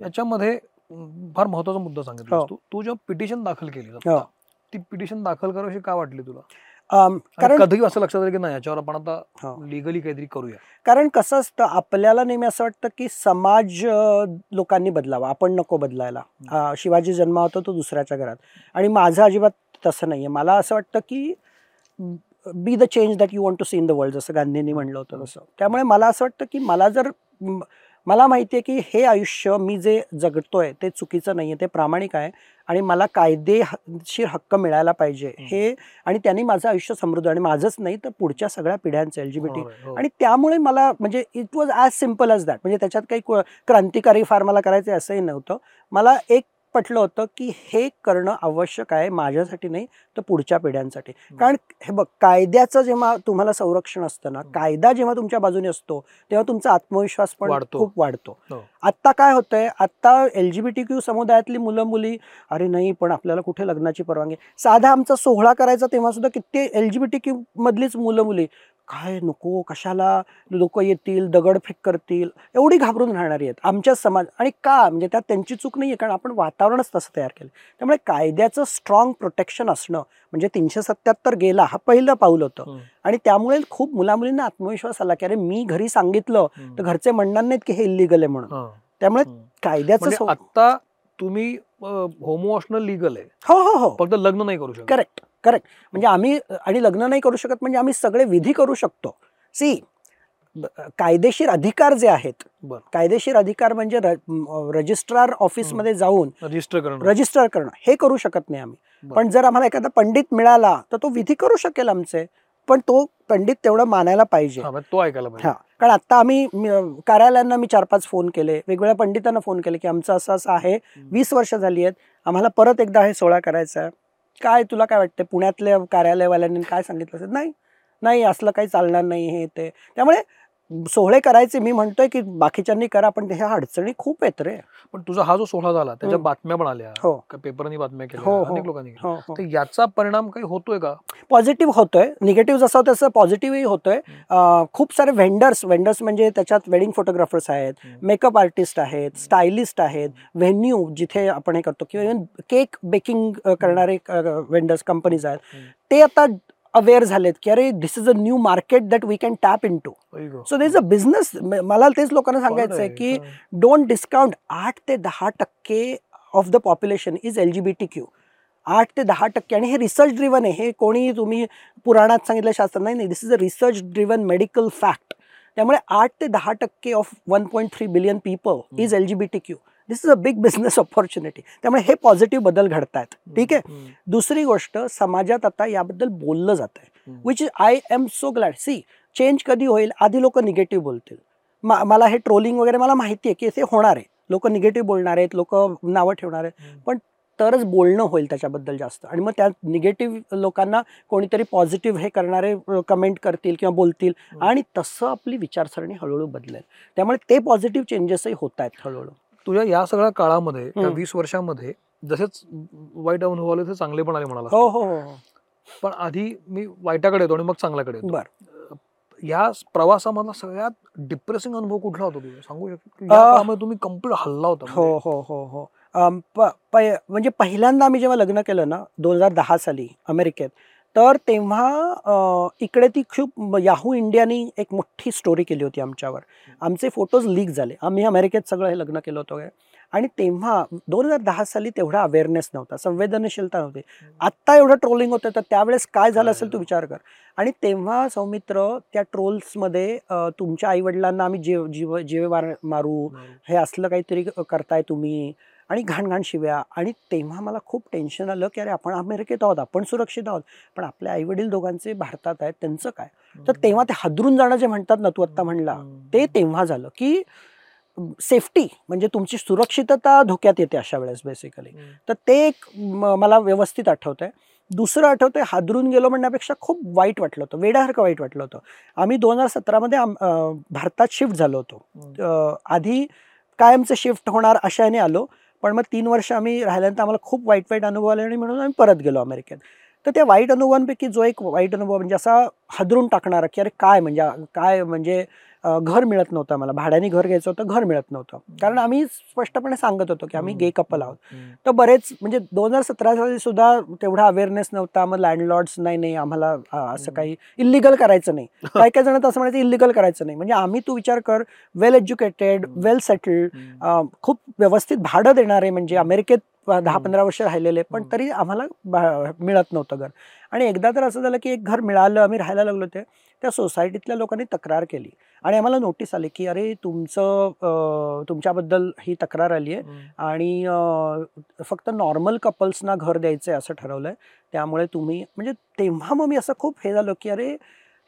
याच्यामध्ये फार महत्त्वाचा मुद्दा सांगितला हो. तू. तू जेव्हा पिटिशन दाखल केली हो. ती पिटिशन दाखल करावीशी काय वाटली तुला? कारण कधी असं लक्षात आलं की नाही याच्यावर आपण आता हो. लिगली काहीतरी करूया. कारण कसं असतं आपल्याला नेहमी असं वाटतं की समाज लोकांनी बदलावा आपण नको बदलायला. शिवाजी जन्म होता तो दुसऱ्याच्या घरात. आणि माझं अजिबात तसं नाहीये. मला असं वाटतं की be the change that you want to see in the world जसं गांधींनी म्हणलं होतं तसं. त्यामुळे मला असं वाटतं की मला जर मला माहिती आहे की हे आयुष्य मी जे जगतोय ते चुकीचं नाहीये ते प्रामाणिक आहे. आणि मला कायदेशीर हक्क मिळायला पाहिजे. हे आणि त्यांनी माझं आयुष्य समृद्ध आणि माझंच नाही तर पुढच्या सगळ्या पिढ्यांचं एल जी बी टी. बरोबर आहे, हो. आणि त्यामुळे मला म्हणजे it was as simple as that म्हणजे त्याच्यात काही क्रांतिकारी फार मला करायचं असंही नव्हतं. मला एक पटलं होतं की हे करणं आवश्यक आहे माझ्यासाठी नाही तर पुढच्या पिढ्यांसाठी. कारण हे बघ कायद्याचं जेव्हा तुम्हाला संरक्षण असतं ना कायदा जेव्हा तुमच्या बाजूने असतो तेव्हा तुमचा आत्मविश्वास पण वाढतो. खूप वाढतो. हो. आत्ता काय होतंय आत्ता L G B T Q समुदायातली मुलं मुली अरे नाही पण आपल्याला कुठे लग्नाची परवानगी? साधा आमचा सोहळा करायचा तेव्हा सुद्धा किती L G B T Q मधलीच मुलं मुली काय नको कशाला लोक येतील दगडफेक करतील एवढी घाबरून राहणारी आहेत आमच्या समाज. आणि का? म्हणजे त्यात त्यांची चूक नाही आहे कारण आपण वातावरणच तसं तयार केलं त्यामुळे कायद्याचं स्ट्रॉंग प्रोटेक्शन असणं म्हणजे तीनशे सत्याहत्तर गेला हा पहिलं पाऊल होतं. आणि त्यामुळे खूप मुलामुलींना आत्मविश्वास आला की अरे मी घरी सांगितलं. तर घरचे म्हणणार नाहीत की हे इलिगल आहे म्हणून. त्यामुळे. कायद्याचं म्हणजे आता तुम्ही होमोशनल लिगल आहे. हो हो हो. फक्त लग्न नाही करू शकत. करेक्ट करेक्ट म्हणजे आम्ही आणि लग्न नाही करू शकत म्हणजे आम्ही सगळे विधी करू शकतो. सी कायदेशीर अधिकार जे आहेत. कायदेशीर अधिकार म्हणजे रजिस्ट्रार ऑफिसमध्ये जाऊन रजिस्टर करणं. रजिस्टर करणं. हे करू शकत नाही आम्ही. पण जर आम्हाला एखादा पंडित मिळाला तर तो विधी करू शकेल आमचे. पण तो पंडित तेवढं मानायला पाहिजे. हा, तो ऐकायला पाहिजे. हा. कारण आता आम्ही कार्यालयांना मी चार पाच फोन केले. वेगवेगळ्या पंडितांना फोन केले की आमचं असं असं आहे वीस वर्ष झाली आहेत. आम्हाला परत एकदा हे सोहळा करायचा आहे. काय तुला काय वाटतं पुण्यातल्या कार्यालयवाल्यांनी काय सांगितलं असेल? नाही. नाही असलं काही चालणार नाही हे ते. त्यामुळे सोहळे करायचे मी म्हणतोय की बाकीच्यांनी करा पण ह्या अडचणी खूप आहेत रे पण तुझा हा जो सोहळा झाला त्याच्या. बातम्या पण आल्या हो पेपरनी बातम्या केल्या हो, हो. अनेक लोकांनी. हो हो याचा परिणाम काही होतोय का पॉझिटिव्ह होतोय निगेटिव्ह जसं तसं पॉझिटिव्हही होतोय खूप सारे व्हेंडर्स व्हेंडर्स म्हणजे त्याच्यात वेडिंग फोटोग्राफर्स आहेत. मेकअप आर्टिस्ट आहेत स्टायलिस्ट आहेत व्हेन्यू जिथे आपण हे करतो किंवा इव्हन केक बेकिंग करणारे व्हेंडर्स कंपनीज आहेत. ते आता अवेअर झालेत की अरे this is a new market that we can tap into so there is a business मला तेच लोकांना सांगायचं आहे की डोंट डिस्काउंट आठ ते दहा टक्के of the population is L G B T Q आठ ते दहा टक्के आणि हे रिसर्च ड्रिवन आहे. हे कोणी तुम्ही पुराणात सांगितलं शास्त्र नाही नाही this is a research driven medical fact त्यामुळे आठ ते दहा टक्के of one point three billion people is L G B T Q this is a big business opportunity त्यामुळे हे पॉझिटिव्ह बदल घडतायत. ठीक आहे? दुसरी गोष्ट समाजात आता याबद्दल बोललं जात आहे which I am so glad see change कधी होईल? आधी लोक निगेटिव्ह बोलतील. मा- मला हे ट्रोलिंग वगैरे मला माहिती आहे की ते होणार आहे. लोक निगेटिव्ह बोलणार आहेत लोक नावं ठेवणार आहेत. पण तरच बोलणं होईल त्याच्याबद्दल जास्त. आणि मग त्या निगेटिव्ह लोकांना कोणीतरी पॉझिटिव्ह हे करणारे कमेंट करतील किंवा बोलतील. आणि तसं आपली विचारसरणी हळूहळू बदलेल. त्यामुळे ते पॉझिटिव्ह चेंजेसही होत आहेत हळूहळू. तुझ्या या सगळ्या काळामध्ये. वीस वर्षामध्ये जसेच वाईट अनुभव आले तसे चांगले पण आले म्हणाला हो हो हो हो. पण आधी मी वाईटाकडे येतो आणि मग चांगल्याकडे येतो बर या प्रवासामधला सगळ्यात डिप्रेसिंग अनुभव कुठला होता तुझा सांगू शकतो तुम्ही कंप्लीट हल्ला होता हो म्हणजे. हो हो हो म्हणजे पहिल्यांदा आम्ही जेव्हा लग्न केलं ना दोन हजार दहा साली अमेरिकेत तर तेव्हा इकडे ती खूप याहू इंडियानी एक मोठी स्टोरी केली होती आमच्यावर. आमचे फोटोज लीक झाले. आम्ही अमेरिकेत सगळं हे लग्न केलं होतं. आणि तेव्हा दोन हजार दहा साली तेवढा अवेअरनेस नव्हता. संवेदनशीलता नव्हती. आत्ता एवढं ट्रोलिंग होतं तर त्यावेळेस काय झालं असेल तू विचार कर. आणि तेव्हा सौमित्र त्या ट्रोल्समध्ये तुमच्या आईवडिलांना आम्ही जेव जीव जीवे मार. मारू. हे असलं काहीतरी करताय तुम्ही. आणि घाण घाण शिव्या. आणि तेव्हा मला खूप टेन्शन आलं की अरे आपण अमेरिकेत आहोत आपण सुरक्षित आहोत. पण आपले आईवडील दोघांचे भारतात आहेत त्यांचं काय? तर तेव्हा ते हादरून जाणं जे म्हणतात ना तू आत्ता म्हणला ते तेव्हा झालं की सेफ्टी म्हणजे तुमची सुरक्षितता धोक्यात येते अशा वेळेस बेसिकली तर ते एक मला व्यवस्थित आठवतंय. दुसरं आठवतंय हादरून गेलो म्हणण्यापेक्षा खूप वाईट वाटलं होतं वेड्यासारखं वाईट वाटलं होतं. आम्ही दोन हजार सतरामध्ये भारतात शिफ्ट झालो होतो. आधी कायमचं शिफ्ट होणार अशाने आलो. पण मग तीन वर्ष आम्ही राहिल्यानंतर आम्हाला खूप वाईट वाईट अनुभव आले आणि म्हणून आम्ही परत गेलो अमेरिकेत. तर त्या वाईट अनुभवांपैकी जो एक वाईट अनुभव म्हणजे असा हादरून टाकणारा की अरे काय म्हणजे काय म्हणजे घर मिळत नव्हतं मला. भाड्याने घर घ्यायचं होतं घर मिळत नव्हतं. कारण आम्ही स्पष्टपणे सांगत होतो की आम्ही गे कपल आहोत. तर बरेच म्हणजे दोन हजार सतरा साली सुद्धा तेवढा अवेअरनेस नव्हता. मग लँडलॉर्ड्स नाही नाही आम्हाला असं. काही इलिगल करायचं नाही. काही काही जण असं म्हणायचं इलिगल करायचं नाही. म्हणजे आम्ही तू विचार कर वेल एज्युकेटेड. वेल सेटल्ड खूप व्यवस्थित भाडं देणारे म्हणजे अमेरिकेत दहा. पंधरा वर्ष राहिलेले पण. तरी आम्हाला मिळत नव्हतं घर. आणि एकदा तर असं झालं की एक घर मिळालं आम्ही राहायला लागलो ते त्या सोसायटीतल्या लोकांनी तक्रार केली. आणि आम्हाला नोटीस आली की अरे तुमचं तुमच्याबद्दल ही तक्रार आली आहे आणि फक्त नॉर्मल कपल्सना घर द्यायचं आहे असं ठरवलं आहे त्यामुळे तुम्ही म्हणजे तेव्हा मग मी असं खूप हे झालं की अरे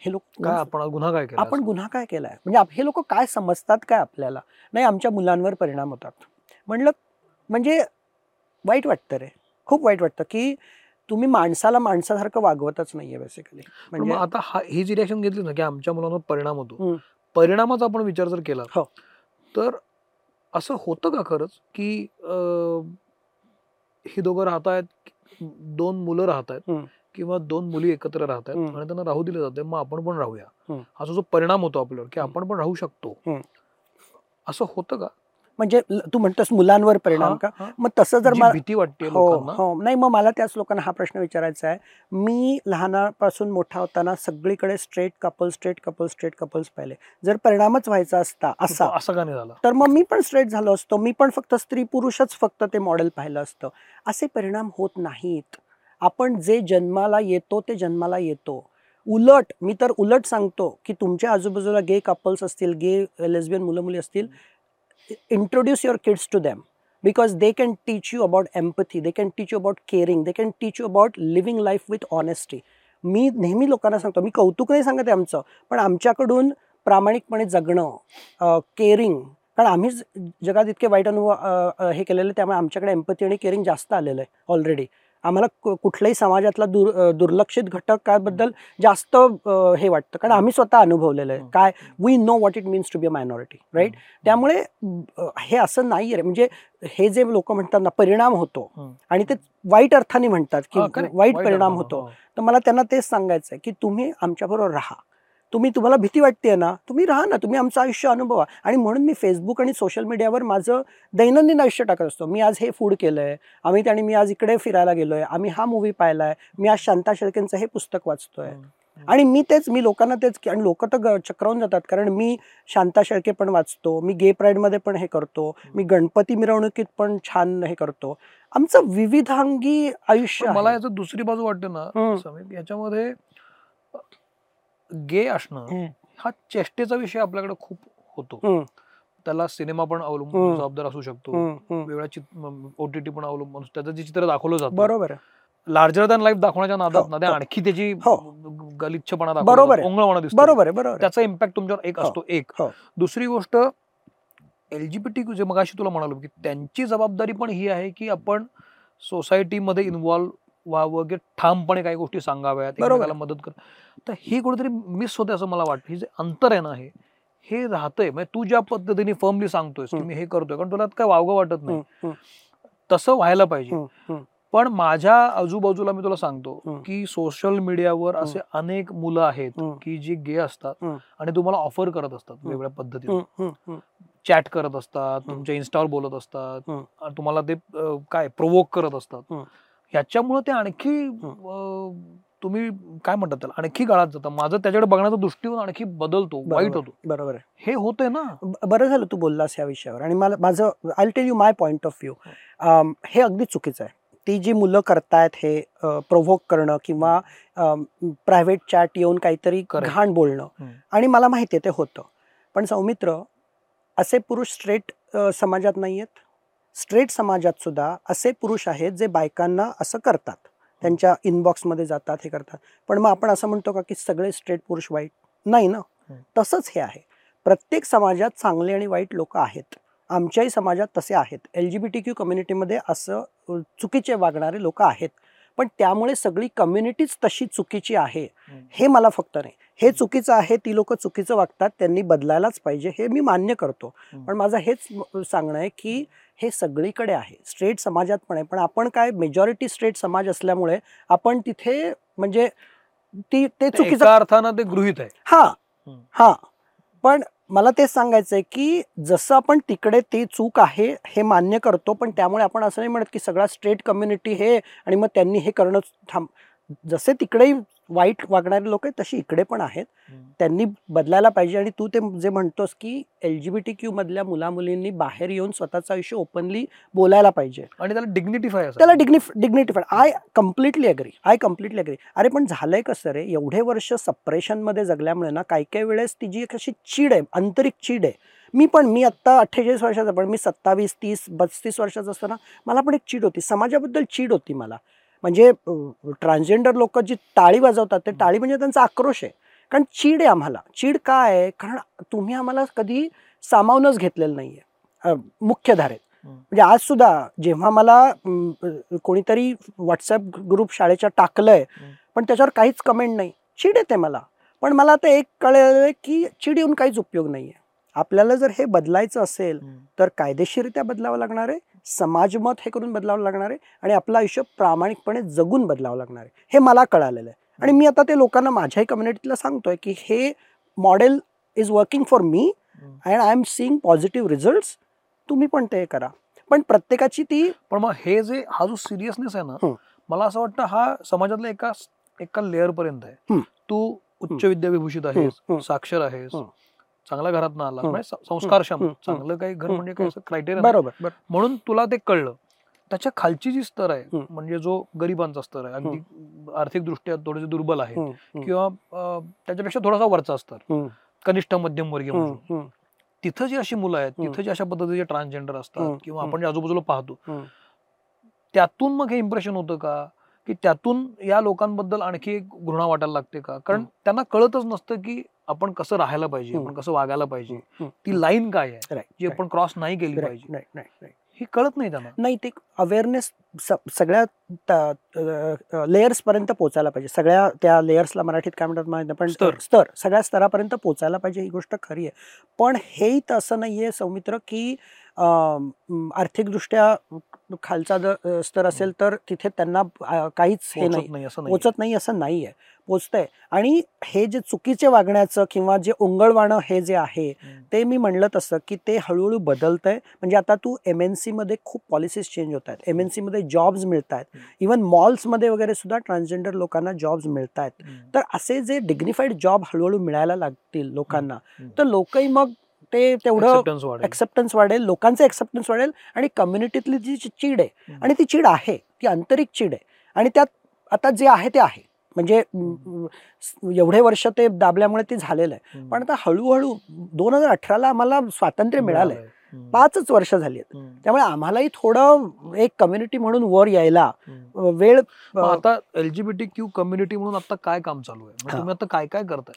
हे लोक काय आपण गुन्हा काय केला आपण गुन्हा काय केलाय? म्हणजे हे लोक काय समजतात काय आपल्याला? नाही आमच्या मुलांवर परिणाम होतात. म्हणलं म्हणजे वाईट वाटतं रे खूप वाईट वाटतं की तुम्ही माणसाला माणसासारखं वागवतच नाहीये बेसिकली म्हणजे आता हा जी रिॲक्शन घेतली ना की आमच्या मुलांवर परिणाम होतो. परिणामाचा आपण विचार जर केला हो. तर असं होतं का खरंच की ही दोघं राहत आहेत दोन मुलं राहत आहेत. किंवा दोन मुली एकत्र राहत आहेत. आणि त्यांना राहू दिले जाते मग आपण पण राहूया. असा जो परिणाम होतो आपल्यावर की. आपण पण राहू शकतो. असं होतं का म्हणजे तू म्हणतोस मुलांवर परिणाम का. मग तसं जर मला भीती वाटते हो हो. नाही मग मला त्याच लोकांना हा प्रश्न विचारायचा आहे. मी लहानापासून मोठा होताना सगळीकडे straight couple straight couple straight couples पाहिले. जर परिणामच व्हायचा असता असा. असं का नाही झालं? तर मग मी पण स्ट्रेट झालो असतो. मी पण फक्त स्त्री पुरुषच फक्त ते मॉडेल पाहिलं असतं. असे परिणाम होत नाहीत. आपण जे जन्माला येतो ते जन्माला येतो. उलट मी तर उलट सांगतो की तुमच्या आजूबाजूला गे कपल्स असतील गे लेस्बियन मुलं मुली असतील introduce your kids to them because they can teach you about empathy they can teach you about caring they can teach you about living life with honesty मी नेहमी लोकांना सांगतो मी कौतुक नाही सांगत आहे आमचं पण आमच्याकडून प्रामाणिकपणे जगणं केअरिंग कारण आम्हीच जगात इतके वाईट अनुभव हे केलेले त्यामुळे आमच्याकडे एम्पथी आणि केअरिंग जास्त आलेलं आहे ऑलरेडी आम्हाला कुठल्याही समाजातला दुर दुर्लक्षित घटकाबद्दल जास्त हे वाटतं कारण आम्ही स्वतः अनुभवलेलं आहे हं. काय we know what it means to be a minority right त्यामुळे हे असं नाही आहे म्हणजे हे जे लोक म्हणतात ना परिणाम होतो हं. आणि ते वाईट अर्थाने म्हणतात की. वाईट परिणाम होतो हो. तर मला त्यांना तेच सांगायचं आहे की तुम्ही आमच्याबरोबर राहा तुम्ही तुम्हाला भीती वाटते ना तुम्ही राहा ना तुम्ही आमचं आयुष्य अनुभवा. आणि म्हणून मी फेसबुक आणि सोशल मीडियावर माझं दैनंदिन आयुष्य टाकत असतो. मी आज हे फूड केलं आहे अमित आणि मी आज इकडे फिरायला गेलो आहे आम्ही हा मूवी पाहिला आहे मी आज शांता शेळकेंचं हे पुस्तक वाचतोय. आणि मी तेच मी लोकांना तेच आणि लोक तर चक्रावून जातात कारण मी शांता शेळके पण वाचतो मी गे प्राईडमध्ये पण हे करतो मी गणपती मिरवणुकीत पण छान हे करतो. आमचं विविधांगी आयुष्य मला. याचं दुसरी बाजू वाटते ना याच्यामध्ये गे असणं. हा चेष्टेचा विषय आपल्याकडे खूप होतो. त्याला सिनेमा पण अवलंबून. जबाबदार असू शकतो. वेगळ्या ओटीटी पण अवलंबून त्याचं जे चित्र दाखवलं जातं बरोबर. लार्जर दॅन लाईफ दाखवण्याच्या नादात हो, ना हो. आणखी त्याची हो. गलिच्छपणा बरोबर. ओंगळपणा दिसतो बरोबर. त्याचा इम्पॅक्ट तुमच्यावर एक असतो एक. दुसरी गोष्ट एलजीबीटी जे मगाशी तुला म्हणालो की त्यांची जबाबदारी पण ही आहे की आपण सोसायटीमध्ये इन्व्हॉल्व्ह व्हावं की ठामपणे काही गोष्टी सांगाव्यात बरोबर. एकमेकाला मदत कर तर ही कुठेतरी मिस होते असं मला वाटतं हे जे अंतर आहे ना हे हे राहतंय म्हणजे तू ज्या पद्धतीने फर्मली सांगतोयस की. मी हे करतोय कारण तुला काय वावगं वाटत नाही तसं व्हायला पाहिजे. पण माझ्या आजूबाजूला मी तुला सांगतो. की सोशल मीडियावर असे अनेक मुलं आहेत. की जी गे असतात. आणि तुम्हाला ऑफर करत असतात हम्म. वेगळ्या पद्धतीने. चॅट करत असतात. तुमच्या इन्स्टावर बोलत असतात तुम्हाला ते काय प्रोवोक करत असतात हम्म. ह्याच्यामुळे ते आणखी तुम्ही काय म्हणतात त्याला आणखी गाळात जातं. माझं त्याच्याकडे बघण्याचा दृष्टिकोन आणखी बदलतो वाईट होतो. बरोबर आहे. हे होतंय ना. बरं झालं तू बोललास या विषयावर आणि मला माझं I tell you my point of view हे. अगदी चुकीचं आहे. ती जी मुलं करतायत हे प्रोव्होक करणं किंवा प्रायव्हेट चॅट येऊन काहीतरी. घाण बोलणं. आणि मला माहिती आहे ते होतं. पण सौमित्र असे पुरुष स्ट्रेट समाजात नाही आहेत स्ट्रेट समाजात सुद्धा असे पुरुष आहेत जे बायकांना असं करतात. त्यांच्या इनबॉक्समध्ये जातात हे करतात. पण मग आपण असं म्हणतो का की सगळे स्ट्रेट पुरुष वाईट नाही ना. तसंच हे आहे. प्रत्येक समाजात चांगले आणि वाईट लोक आहेत. आमच्याही समाजात तसे आहेत. L G B T Q कम्युनिटीमध्ये असं चुकीचे वागणारे लोक आहेत. पण त्यामुळे सगळी कम्युनिटीच तशी चुकीची आहे. हे मला फक्त नाही. हे चुकीचं आहे ती लोक चुकीचं वागतात त्यांनी बदलायलाच पाहिजे हे मी मान्य करतो. पण माझं हेच सांगणं आहे की हे सगळीकडे आहे. स्ट्रेट समाजात पण आहे. पण आपण काय मेजॉरिटी स्ट्रेट समाज असल्यामुळे आपण तिथे म्हणजे ती ते चुकीचं अर्थानं ते गृहित आहे. हा. हा. पण मला तेच सांगायचं आहे की जसं आपण तिकडे ते चूक आहे हे मान्य करतो पण त्यामुळे आपण असं नाही म्हणत की सगळा स्ट्रेट कम्युनिटी हे आणि मग त्यांनी हे करणं थांब. जसे तिकडेही वाईट वागणारे लोक आहेत तशी इकडे पण आहेत. त्यांनी बदलायला पाहिजे आणि तू ते जे म्हणतोस की L G B T Q मधल्या मुला मुलींनी बाहेर येऊन स्वतःचं आयुष्य ओपनली बोलायला पाहिजे. आणि त्याला डिग्निटीफाय त्याला dignify dignified I completely agree I completely agree अरे पण झालंय कसं रे? एवढे वर्ष सप्रेशनमध्ये जगल्यामुळे ना काही काही वेळेस तिची एक अशी चीड आहे आंतरिक चीड आहे. मी पण मी आत्ता अठ्ठेचाळीस वर्षाचा पण मी सत्तावीस तीस बत्तीस वर्षाचा असताना मला पण एक चीड होती. समाजाबद्दल चीड होती मला. म्हणजे ट्रान्सजेंडर लोक जी टाळी वाजवतात ते टाळी म्हणजे त्यांचा आक्रोश आहे. कारण चीड आहे आम्हाला. चीड काय आहे? कारण तुम्ही आम्हाला कधी सामावूनच घेतलेलं नाही आहे मुख्य धारेत. म्हणजे आज सुद्धा जेव्हा मला कोणीतरी व्हॉट्सअप ग्रुप शाळेच्या टाकलंय. पण त्याच्यावर काहीच कमेंट नाही. चीड येते मला. पण मला आता एक कळलं की चीड येऊन काहीच उपयोग नाही आहे आपल्याला जर हे बदलायचं असेल तर कायदेशीरित्या बदलावं लागणार आहे समाजमत हे करून बदलावं लागणार आहे आणि आपलं आयुष्य प्रामाणिकपणे जगून बदलावं लागणार आहे. हे मला कळालेलं आहे. आणि मी आता ते लोकांना माझ्याही कम्युनिटीला सांगतोय की हे model is working for me and I am seeing positive result तुम्ही पण ते करा. पण प्रत्येकाची ती पण मग हे जे हा जो सिरियसनेस आहे ना. मला असं वाटतं हा समाजातल्या एका एका लेअर पर्यंत आहे. तू उच्च विद्याविभूषित आहेस. साक्षर आहेस. चांगल्या घरात आला हम्म. म्हणजे संस्कारक्षम. चांगलं काही घर म्हणजे काही. क्रायटेरिया बरोबर. म्हणून तुला ते कळलं. त्याच्या खालची जी स्तर आहे. म्हणजे जो गरिबांचा स्तर आहे अगदी आर्थिक दृष्ट्या थोडेसे दुर्बल आहे किंवा त्याच्यापेक्षा थोडासा वरचा स्तर. कनिष्ठ मध्यम वर्गीय म्हणून. तिथं जी अशी मुलं आहेत. तिथं जी अशा पद्धतीचे ट्रान्सजेंडर असतात किंवा. आपण जे आजूबाजूला पाहतो. त्यातून मग हे इम्प्रेशन होतं का? की त्यातून या लोकांबद्दल आणखी एक घृणा वाटायला लागते का? कारण. त्यांना कळतच नसतं की आपण कसं राहायला पाहिजे. आपण कसं वागायला पाहिजे. ती लाईन काय आहे? जी आपण क्रॉस नाही केली पाहिजे. ही कळत नाही त्यांना. नाही ते अवेअरनेस सगळ्या लेयर्स पर्यंत पोहोचायला पाहिजे. सगळ्या त्या लेयर्सला मराठीत काय म्हणतात माहिती नाही, पण स्तर. सगळ्या स्तरापर्यंत पोहोचायला पाहिजे ही गोष्ट खरी आहे. पण हेही तर असं नाहीये सौमित्र की आर्थिकदृष्ट्या खालचा जर स्तर असेल तर तिथे त्यांना काहीच हे नाही. पोहोचत नाही असं नाही पोचत नाही असं नाही आहे पोचतंय. आणि हे जे चुकीचे वागण्याचं किंवा जे ओंगळवाणं हे जे आहे ते मी म्हणलं तसं की ते हळूहळू बदलतंय. म्हणजे आता तू एम एन सीमध्ये खूप पॉलिसीज चेंज होत आहेत. एम एन सीमध्ये जॉब्स मिळत आहेत. इवन मॉल्समध्ये वगैरे सुद्धा ट्रान्सजेंडर लोकांना जॉब्स मिळत आहेत तर असे जे डिग्निफाईड जॉब हळूहळू मिळायला लागतील लोकांना. तर लोकही मग ते तेवढं. ऍक्सेप्टन्स वाढेल लोकांचं ऍक्सेप्टन्स वाढेल आणि कम्युनिटीतली जी चीड आहे. आणि ती चीड आहे ती आंतरिक चीड आहे आणि त्यात आता जे आहे ते आहे म्हणजे एवढे वर्ष ते दाबल्यामुळे ते झालेलं आहे. पण आता हळूहळू दोन हजार अठराला आम्हाला स्वातंत्र्य मिळालंय. पाचच वर्ष झाली आहेत. त्यामुळे आम्हालाही थोडं एक कम्युनिटी म्हणून वर यायला वेळ आता एलजीबीटी क्यू कम्युनिटी म्हणून आता काय काम चालू आहे. तुम्ही आता काय काय करताय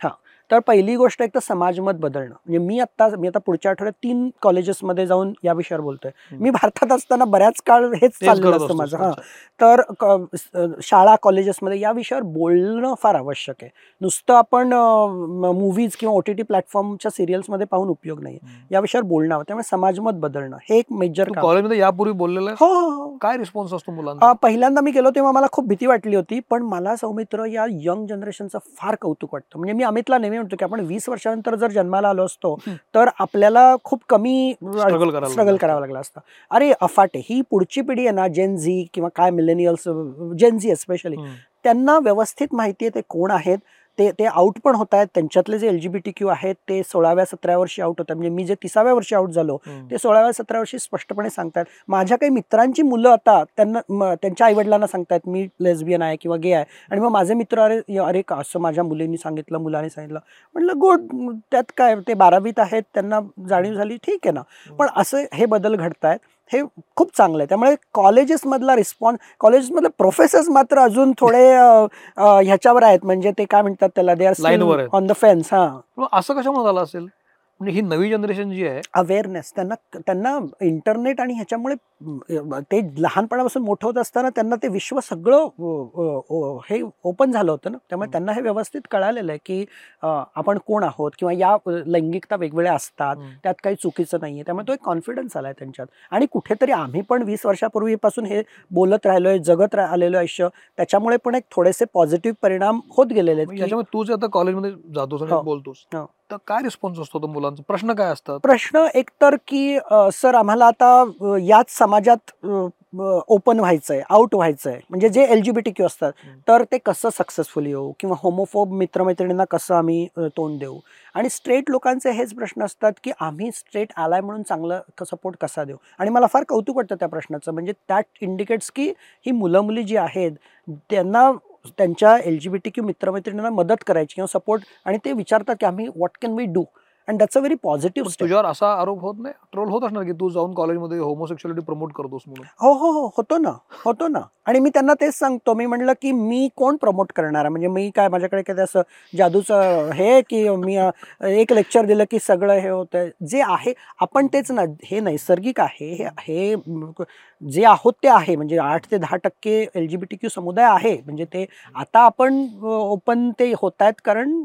तर पहिली गोष्ट एक तर समाजमत बदलणं. म्हणजे मी आता मी आता पुढच्या आठवड्यात तीन कॉलेजेसमध्ये जाऊन या विषयावर बोलतोय. मी भारतात असताना बऱ्याच काळ हेच करत असतं. माझं. हां. तर शाळा कॉलेजेसमध्ये या विषयावर बोलणं फार आवश्यक आहे. नुसतं आपण मूवीज किंवा ओ टी टी प्लॅटफॉर्मच्या सिरियल्समध्ये पाहून उपयोग नाही. या विषयावर बोलणं हवं. त्यामुळे समाजमत बदलणं हे एक मेजर कॉलेजमध्ये यापूर्वी बोललेला? आहे हो हो हो. काय रिस्पॉन्स असतो मुलांचा? अ, पहिल्यांदा मी गेलो तेव्हा मला खूप भीती वाटली होती पण मला सौमित्र या यंग जनरेशनचं फार कौतुक वाटतं. म्हणजे मी अमितला नेहमी म्हणतो की आपण वीस वर्षानंतर जर जन्माला आलो असतो. तर आपल्याला खूप कमी स्ट्रगल करावं लागलं असतं अरे अफाटे ही पुढची पिढी आहे ना जेन झी किंवा काय मिलेनियल्स जेन झी एस्पेशली हम्म. त्यांना व्यवस्थित माहिती आहे ते कोण आहेत ते ते आउट पण होत आहेत. त्यांच्यातले जे L G B T Q आहेत ते सोळाव्या सतराव्या वर्षी आउट होतात. म्हणजे मी जे तिसाव्या वर्षी आउट झालो. ते सोळाव्या सतराव्या वर्षी स्पष्टपणे सांगतात. माझ्या काही मित्रांची मुलं आता त्यांना त्यांच्या आईवडिलांना सांगतात मी लेस्बियन आहे किंवा गे आहे. आणि मग माझे मित्र अरे अरे का असं माझ्या मुलींनी सांगितलं मुलांनी सांगितलं. म्हटलं गुड त्यात काय ते बारावीत आहेत त्यांना जाणीव झाली ठीक आहे ना. पण असं हे बदल घडत आहेत हे खूप चांगलं आहे. त्यामुळे कॉलेजेसमधला रिस्पॉन्स कॉलेजेसमधले प्रोफेसर्स मात्र अजून थोडे ह्याच्यावर आहेत. म्हणजे ते काय म्हणतात त्याला? They are. On the fence हां. असं कशामुळे झालं असेल? म्हणजे ही नवी जनरेशन जी आहे अवेअरनेस त्यांना त्यांना इंटरनेट आणि ह्याच्यामुळे ते लहानपणापासून मोठं होत असताना त्यांना ते विश्व सगळं हे ओपन झालं होतं ना त्यामुळे. त्यांना हे व्यवस्थित कळालेलं आहे की आपण कोण आहोत किंवा या लैंगिकता वेगवेगळ्या असतात. त्यात काही चुकीचं नाही आहे त्यामुळे तो एक कॉन्फिडन्स आला आहे त्यांच्यात आणि कुठेतरी आम्ही पण वीस वर्षापूर्वीपासून हे बोलत राहिलोय जगत रा आलेलो आयुष्य त्याच्यामुळे पण एक थोडेसे पॉझिटिव्ह परिणाम होत गेलेले आहेत की याच्यामध्ये तू जे आता कॉलेजमध्ये जातोस हो. बोलतोस हो. तर काय रिस्पॉन्स असतो तो मुलांचा? प्रश्न काय असतात? प्रश्न एक तर की सर आम्हाला आता याच समाजात ओपन व्हायचंय आउट व्हायचंय. म्हणजे जे L G B T Q असतात. तर ते कसं सक्सेसफुल येऊ? किंवा होमोफोब मित्रमैत्रिणींना कसं आम्ही तोंड देऊ? आणि स्ट्रेट लोकांचे हेच प्रश्न असतात की आम्ही स्ट्रेट आलाय म्हणून चांगलं सपोर्ट कसा देऊ? आणि मला फार कौतुक वाटतं त्या प्रश्नाचं. म्हणजे दॅट इंडिकेट्स की ही मुलं मुली जी आहेत त्यांना त्यांच्या L G B T Q मित्रमैत्रिणींना मदत करायची किंवा सपोर्ट आणि ते विचारतात की आम्ही what can we do and that's a very positive तुझ्यावर असा आरोप होत नाही? ट्रोल होत असणार की तू जाऊन कॉलेजमध्ये होमोसेक्शुअलिटी प्रमोट करतोस म्हणून? हो हो हो होतो ना होतो ना. आणि मी त्यांना तेच सांगतो. मी म्हणलं की मी कोण प्रमोट करणार आहे? म्हणजे मी काय माझ्याकडे काय असं जादूचं हे की मी एक लेक्चर दिलं की सगळं हे होतं जे आहे आपण तेच ना हे नैसर्गिक आहे हे जे आहोत ते आहे. म्हणजे आठ ते दहा टक्के L G B T Q समुदाय आहे. म्हणजे ते आता आपण ओपन ते होत आहेत कारण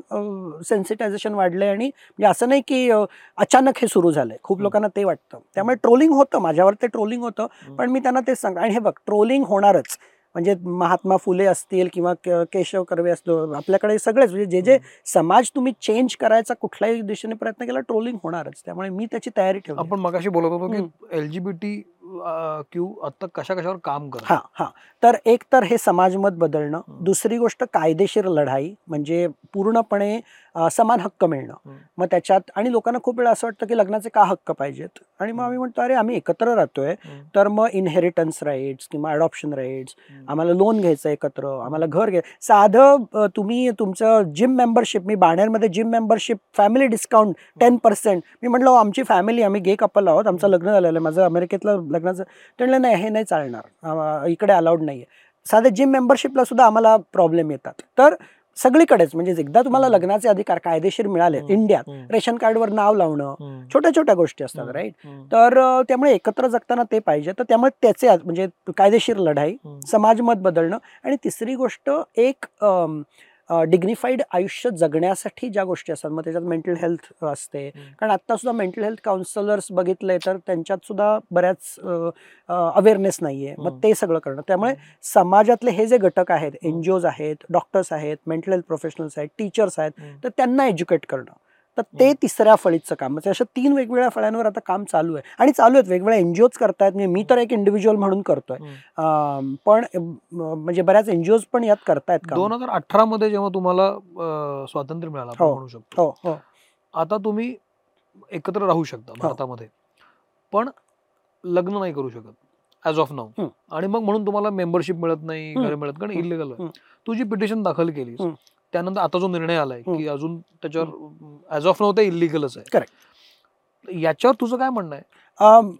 सेन्सिटायझेशन वाढलंय आणि म्हणजे असं नाही की अचानक हे सुरू झालंय. खूप हम्म. लोकांना ते वाटतं. त्यामुळे ट्रोलिंग होतं. माझ्यावर ते ट्रोलिंग होतं. पण मी त्यांना तेच सांगतो. आणि हे बघ ट्रोलिंग होणारच. म्हणजे महात्मा फुले असतील किंवा केशव कर्वे असतो आपल्याकडे सगळेच. म्हणजे जे जे समाज तुम्ही चेंज करायचा कुठल्याही दिशेने प्रयत्न केला ट्रोलिंग होणारच. त्यामुळे मी त्याची तयारी ठेवली आपण मगाशी बोलत होतो. की एलजीबीटी क्यू आता कशा कशावर काम करत? हा हा. तर एक तर हे समाजमत बदलणं. दुसरी गोष्ट कायदेशीर लढाई म्हणजे पूर्णपणे समान हक्क मिळणं. मग त्याच्यात आणि लोकांना खूप वेळा असं वाटतं की लग्नाचे का हक्क पाहिजेत? आणि मग. आम्ही म्हणतो अरे आम्ही एकत्र राहतोय. तर मग इनहेरिटन्स राईट्स किंवा अडॉप्शन राईट्स आम्हाला लोन घ्यायचं एकत्र आम्हाला घर घ्याय साधं तुम्ही तुमचं जिम मेंबरशिप मी बाणेरमध्ये gym membership family discount ten percent मी म्हटलं "अहो, आमची फॅमिली आम्ही गे कपल आहोत. आमचं लग्न झालेलं आहे. माझं अमेरिकेतलं लग्नाचं. ते म्हणलं नाही हे नाही चालणार. इकडे अलाउड नाही आहे साधं जिम मेंबरशिपला सुद्धा आम्हाला प्रॉब्लेम येतात. तर सगळीकडेच म्हणजे एकदा तुम्हाला. लग्नाचे अधिकार कायदेशीर मिळाले. इंडियात रेशन कार्डवर नाव लावणं छोट्या छोट्या गोष्टी असतात राईट तर त्यामुळे एकत्र जगताना ते पाहिजे. तर त्यामुळे त्याचे म्हणजे कायदेशीर लढाई समाजमत बदलणं आणि तिसरी गोष्ट एक डिग्निफाईड आयुष्य जगण्यासाठी ज्या गोष्टी असतात. मग त्याच्यात मेंटल हेल्थ असते. कारण आत्ता सुद्धा मेंटल हेल्थ काउन्सिलर्स बघितले तर त्यांच्यात सुद्धा बऱ्याच अवेअरनेस नाहीये. मग हम्म. ते सगळं करणं. त्यामुळे समाजातले हे जे घटक आहेत एन जी ओज आहेत डॉक्टर्स आहेत मेंटल हेल्थ प्रोफेशनल्स आहेत टीचर्स आहेत. तर त्यांना एज्युकेट करणं. तर ते. तिसऱ्या फळीचं काम म्हणजे अशा तीन वेगवेगळ्या फळ्यांवर आता काम चालू आहे आणि चालू आहेत वेगवेगळ्या एनजीओज करतायत म्हणजे मी तर एक इंडिव्हिज्युअल म्हणून करतोय पण म्हणजे बऱ्याच एनजीओज पण यात करतायत दोन हजार अठरा मध्ये जेव्हा तुम्हाला स्वातंत्र्य मिळालं हो. म्हणू शकतो हो हो आता तुम्ही एकत्र राहू शकता भारतामध्ये पण लग्न नाही करू शकत ऍज ऑफ नाऊ हम्म. आणि मग म्हणून तुम्हाला मेंबरशिप मिळत नाही. घर मिळत कारण. इलिगल आहे हम्म. तू जी पिटिशन दाखल केलीस हम्म. त्यानंतर आता जो निर्णय आलाय की. अजून त्याच्यावर ऍज ऑफ नाऊ ते इलिगलच आहे Correct. याच्यावर तुझं काय म्हणणं आहे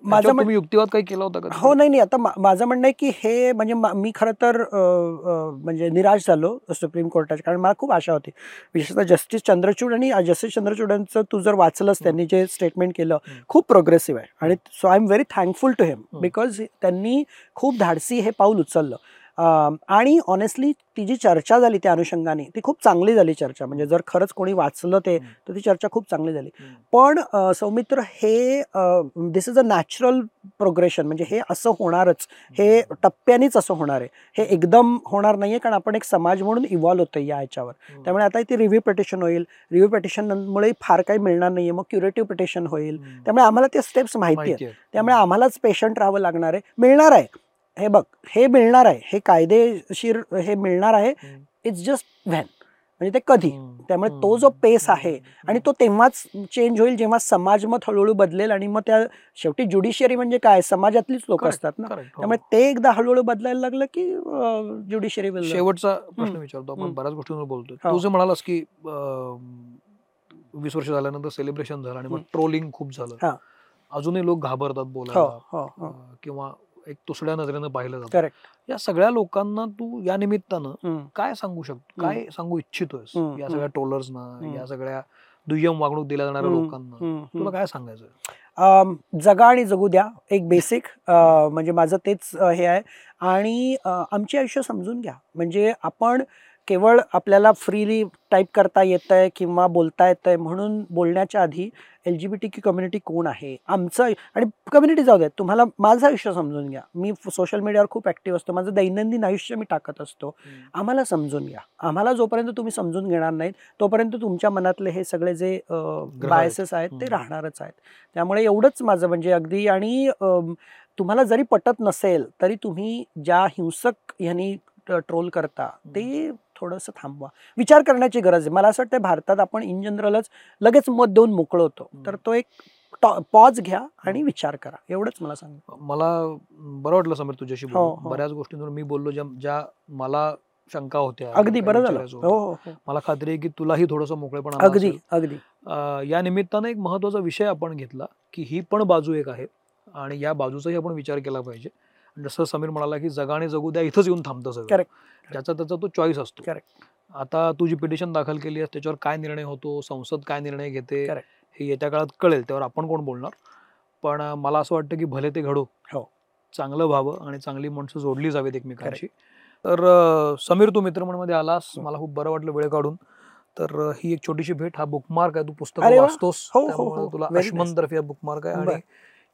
माझं युक्तिवाद काही केला होता का हो नाही नाही आता माझं म्हणणं आहे की हे म्हणजे मा- खरं तर म्हणजे निराश झालो सुप्रीम कोर्टाच्या कारण मला खूप आशा होती विशेषतः जस्टिस चंद्रचूड आणि जस्टिस चंद्रचूडांचं तू जर वाचलंस त्यांनी जे स्टेटमेंट केलं. खूप प्रोग्रेसिव्ह आहे आणि so I am very thankful to him. Because त्यांनी खूप धाडसी हे पाऊल उचललं आणि ऑनेस्टली ती जी चर्चा झाली त्या अनुषंगाने ती खूप चांगली झाली चर्चा. म्हणजे जर खरंच कोणी वाचलं ते. तर ती चर्चा खूप चांगली झाली. पण सौमित्र हे this is a natural progression म्हणजे हे असं होणारच. हे टप्प्यानेच असं होणार आहे. हे एकदम होणार नाहीये कारण आपण एक समाज म्हणून इव्हॉल्व होतोय या ह्याच्यावर. हम्म. त्यामुळे आता इथे रिव्ह्यू पिटिशन होईल. रिव्ह्यू पिटिशनमुळे फार काही मिळणार नाहीये. मग क्युरेटिव्ह पिटिशन होईल. त्यामुळे आम्हाला ते स्टेप्स माहिती आहेत. आहे. त्यामुळे आम्हालाच पेशंट राहावं लागणार आहे. मिळणार आहे. हे बघ हे मिळणार आहे हे कायदेशीर हे मिळणार आहे. इट्स जस्ट व्हॅन म्हणजे ते कधी. त्यामुळे. तो जो पेस आहे. आणि तो तेव्हाच चेंज होईल जेव्हा समाज मत हळूहळू बदलेल आणि मग त्या शेवटी ज्युडिशियरी म्हणजे काय समाजातलीच लोक असतात ना हो. त्यामुळे ते एकदा हळूहळू बदलायला लागलं की ज्युडिशियरी शेवटचा प्रश्न. विचारतो आपण. बऱ्याच गोष्टींवर बोलतोय हो. तू जे म्हणालास की वीस वर्ष झाल्यानंतर सेलिब्रेशन झालं आणि मग. ट्रोलिंग खूप झालं. अजूनही लोक घाबरतात बोलायला हो किंवा एक दुसऱ्या नजरेनं पाहिलं जातं. या सगळ्या लोकांना तू या निमित्तानं काय सांगू शकतो? काय सांगू इच्छितोयस? या. सगळ्या ट्रोलर्सना हम्म. या सगळ्या दुय्यम वागणूक दिल्या जाणाऱ्या लोकांना तुला काय सांगायचं जगा आणि जगू द्या एक बेसिक म्हणजे माझं तेच हे आहे. आणि आमची आयुष्य समजून घ्या. म्हणजे आपण केवळ आपल्याला फ्रीली टाईप करता येतं आहे किंवा बोलता येतं आहे म्हणून बोलण्याच्या आधी L G B T Q community कोण आहे? आमचं आणि कम्युनिटी जाऊ द्यात तुम्हाला माझं आयुष्य समजून घ्या. मी सोशल मीडियावर खूप ॲक्टिव्ह असतो. माझं दैनंदिन आयुष्य मी टाकत असतो. आम्हाला समजून घ्या. आम्हाला जोपर्यंत तुम्ही समजून घेणार नाहीत तोपर्यंत तुमच्या मनातले हे सगळे जे. बायसेस आहेत. ते. राहणारच आहेत. त्यामुळे एवढंच माझं म्हणजे अगदी आणि तुम्हाला जरी पटत नसेल तरी तुम्ही ज्या हिंसक ह्यांनी ट्रोल करता ते थोडंसं थांबवा. विचार करण्याची गरज आहे. मला असं वाटतं भारतात आपण इन जनरलच लगेच मत देऊन मोकळं होतो. तर तो एक पॉज घ्या आणि विचार करा. एवढंच मला सांग. मला बरं वाटलं समीर तुझ्याशी हो, हो. बऱ्याच गोष्टींवर मी बोललो ज्या ज्या मला शंका होत्या. अगदी बरं झालं. हो मला खात्री आहे की तुलाही थोडंसं मोकळेपण अगदी. अगदी. या निमित्तानं एक महत्त्वाचा विषय आपण घेतला की ही पण बाजू एक आहे आणि या बाजूचाही आपण विचार केला पाहिजे. जसं समीर म्हणाला की जगा आणि जगू द्या इथंच येऊन थांबतं सगळं. ज्याचा त्याचा तो चॉईस असतो. आता तू जी पिटिशन दाखल केली आहे त्याच्यावर काय निर्णय होतो संसद काय निर्णय घेते Correct. हे येत्या काळात कळेल त्यावर आपण कोण बोलणार पण अं, मला असं वाटतं की भले ते घडो हो. चांगलं व्हावं आणि चांगली माणसं जोडली जावीत एकमेकांशी तर अं, समीर तू मित्रमंडळमध्ये आलास हो. मला खूप बरं वाटलं वेळ काढून तर अं, ही एक छोटीशी भेट हा बुकमार्क आहे तू पुस्तक अरे वा. वाचतोस हो, हो, त्यामुळे हो. तुला Very nice. अश्मन तर्फे बुकमार्क आहे बरं.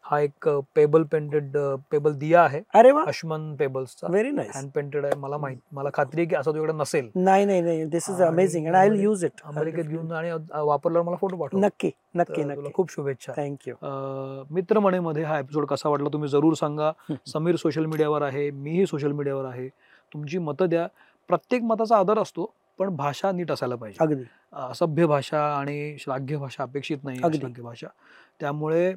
हा एक पेबल पेंटेड पेबल दिया आहे. अरे वा! अश्मन पेबल्सचा व्हेरी नाईस हँड पेंटेड आहे. मला माहीत मला खात्री आहे की असं तुझ्याकडे नसेल. नाही नाही नाही. This is amazing and I will use it अमेरिकेत घेऊन आणि वापरल्यावर मला फोटो पाठव. नक्की नक्की नक्की. खूप शुभेच्छा. थँक्यू अं, मित्रमणेमध्ये हा एपिसोड कसा वाटला तुम्ही जरूर सांगा. समीर सोशल मीडियावर आहे मीही सोशल मीडियावर आहे. तुमची मतं द्या. प्रत्येक मताचा आदर असतो पण भाषा नीट असायला पाहिजे. अगदी. असभ्य भाषा आणि श्लाघ्य भाषा अपेक्षित नाही. श्लाघ्य भाषा. त्यामुळे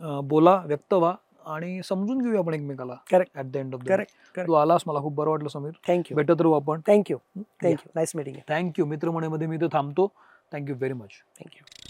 बोला व्यक्त व्हा आणि समजून घेऊया आपण एकमेकाला. Correct. At the end of correct. तू आलास मला खूप बरं वाटलं समीर. थँक्यू भेटत राहू आपण. Thank you thank you nice meeting thank you मित्रमणेमध्ये मी इथं थांबतो. Thank you very much thank you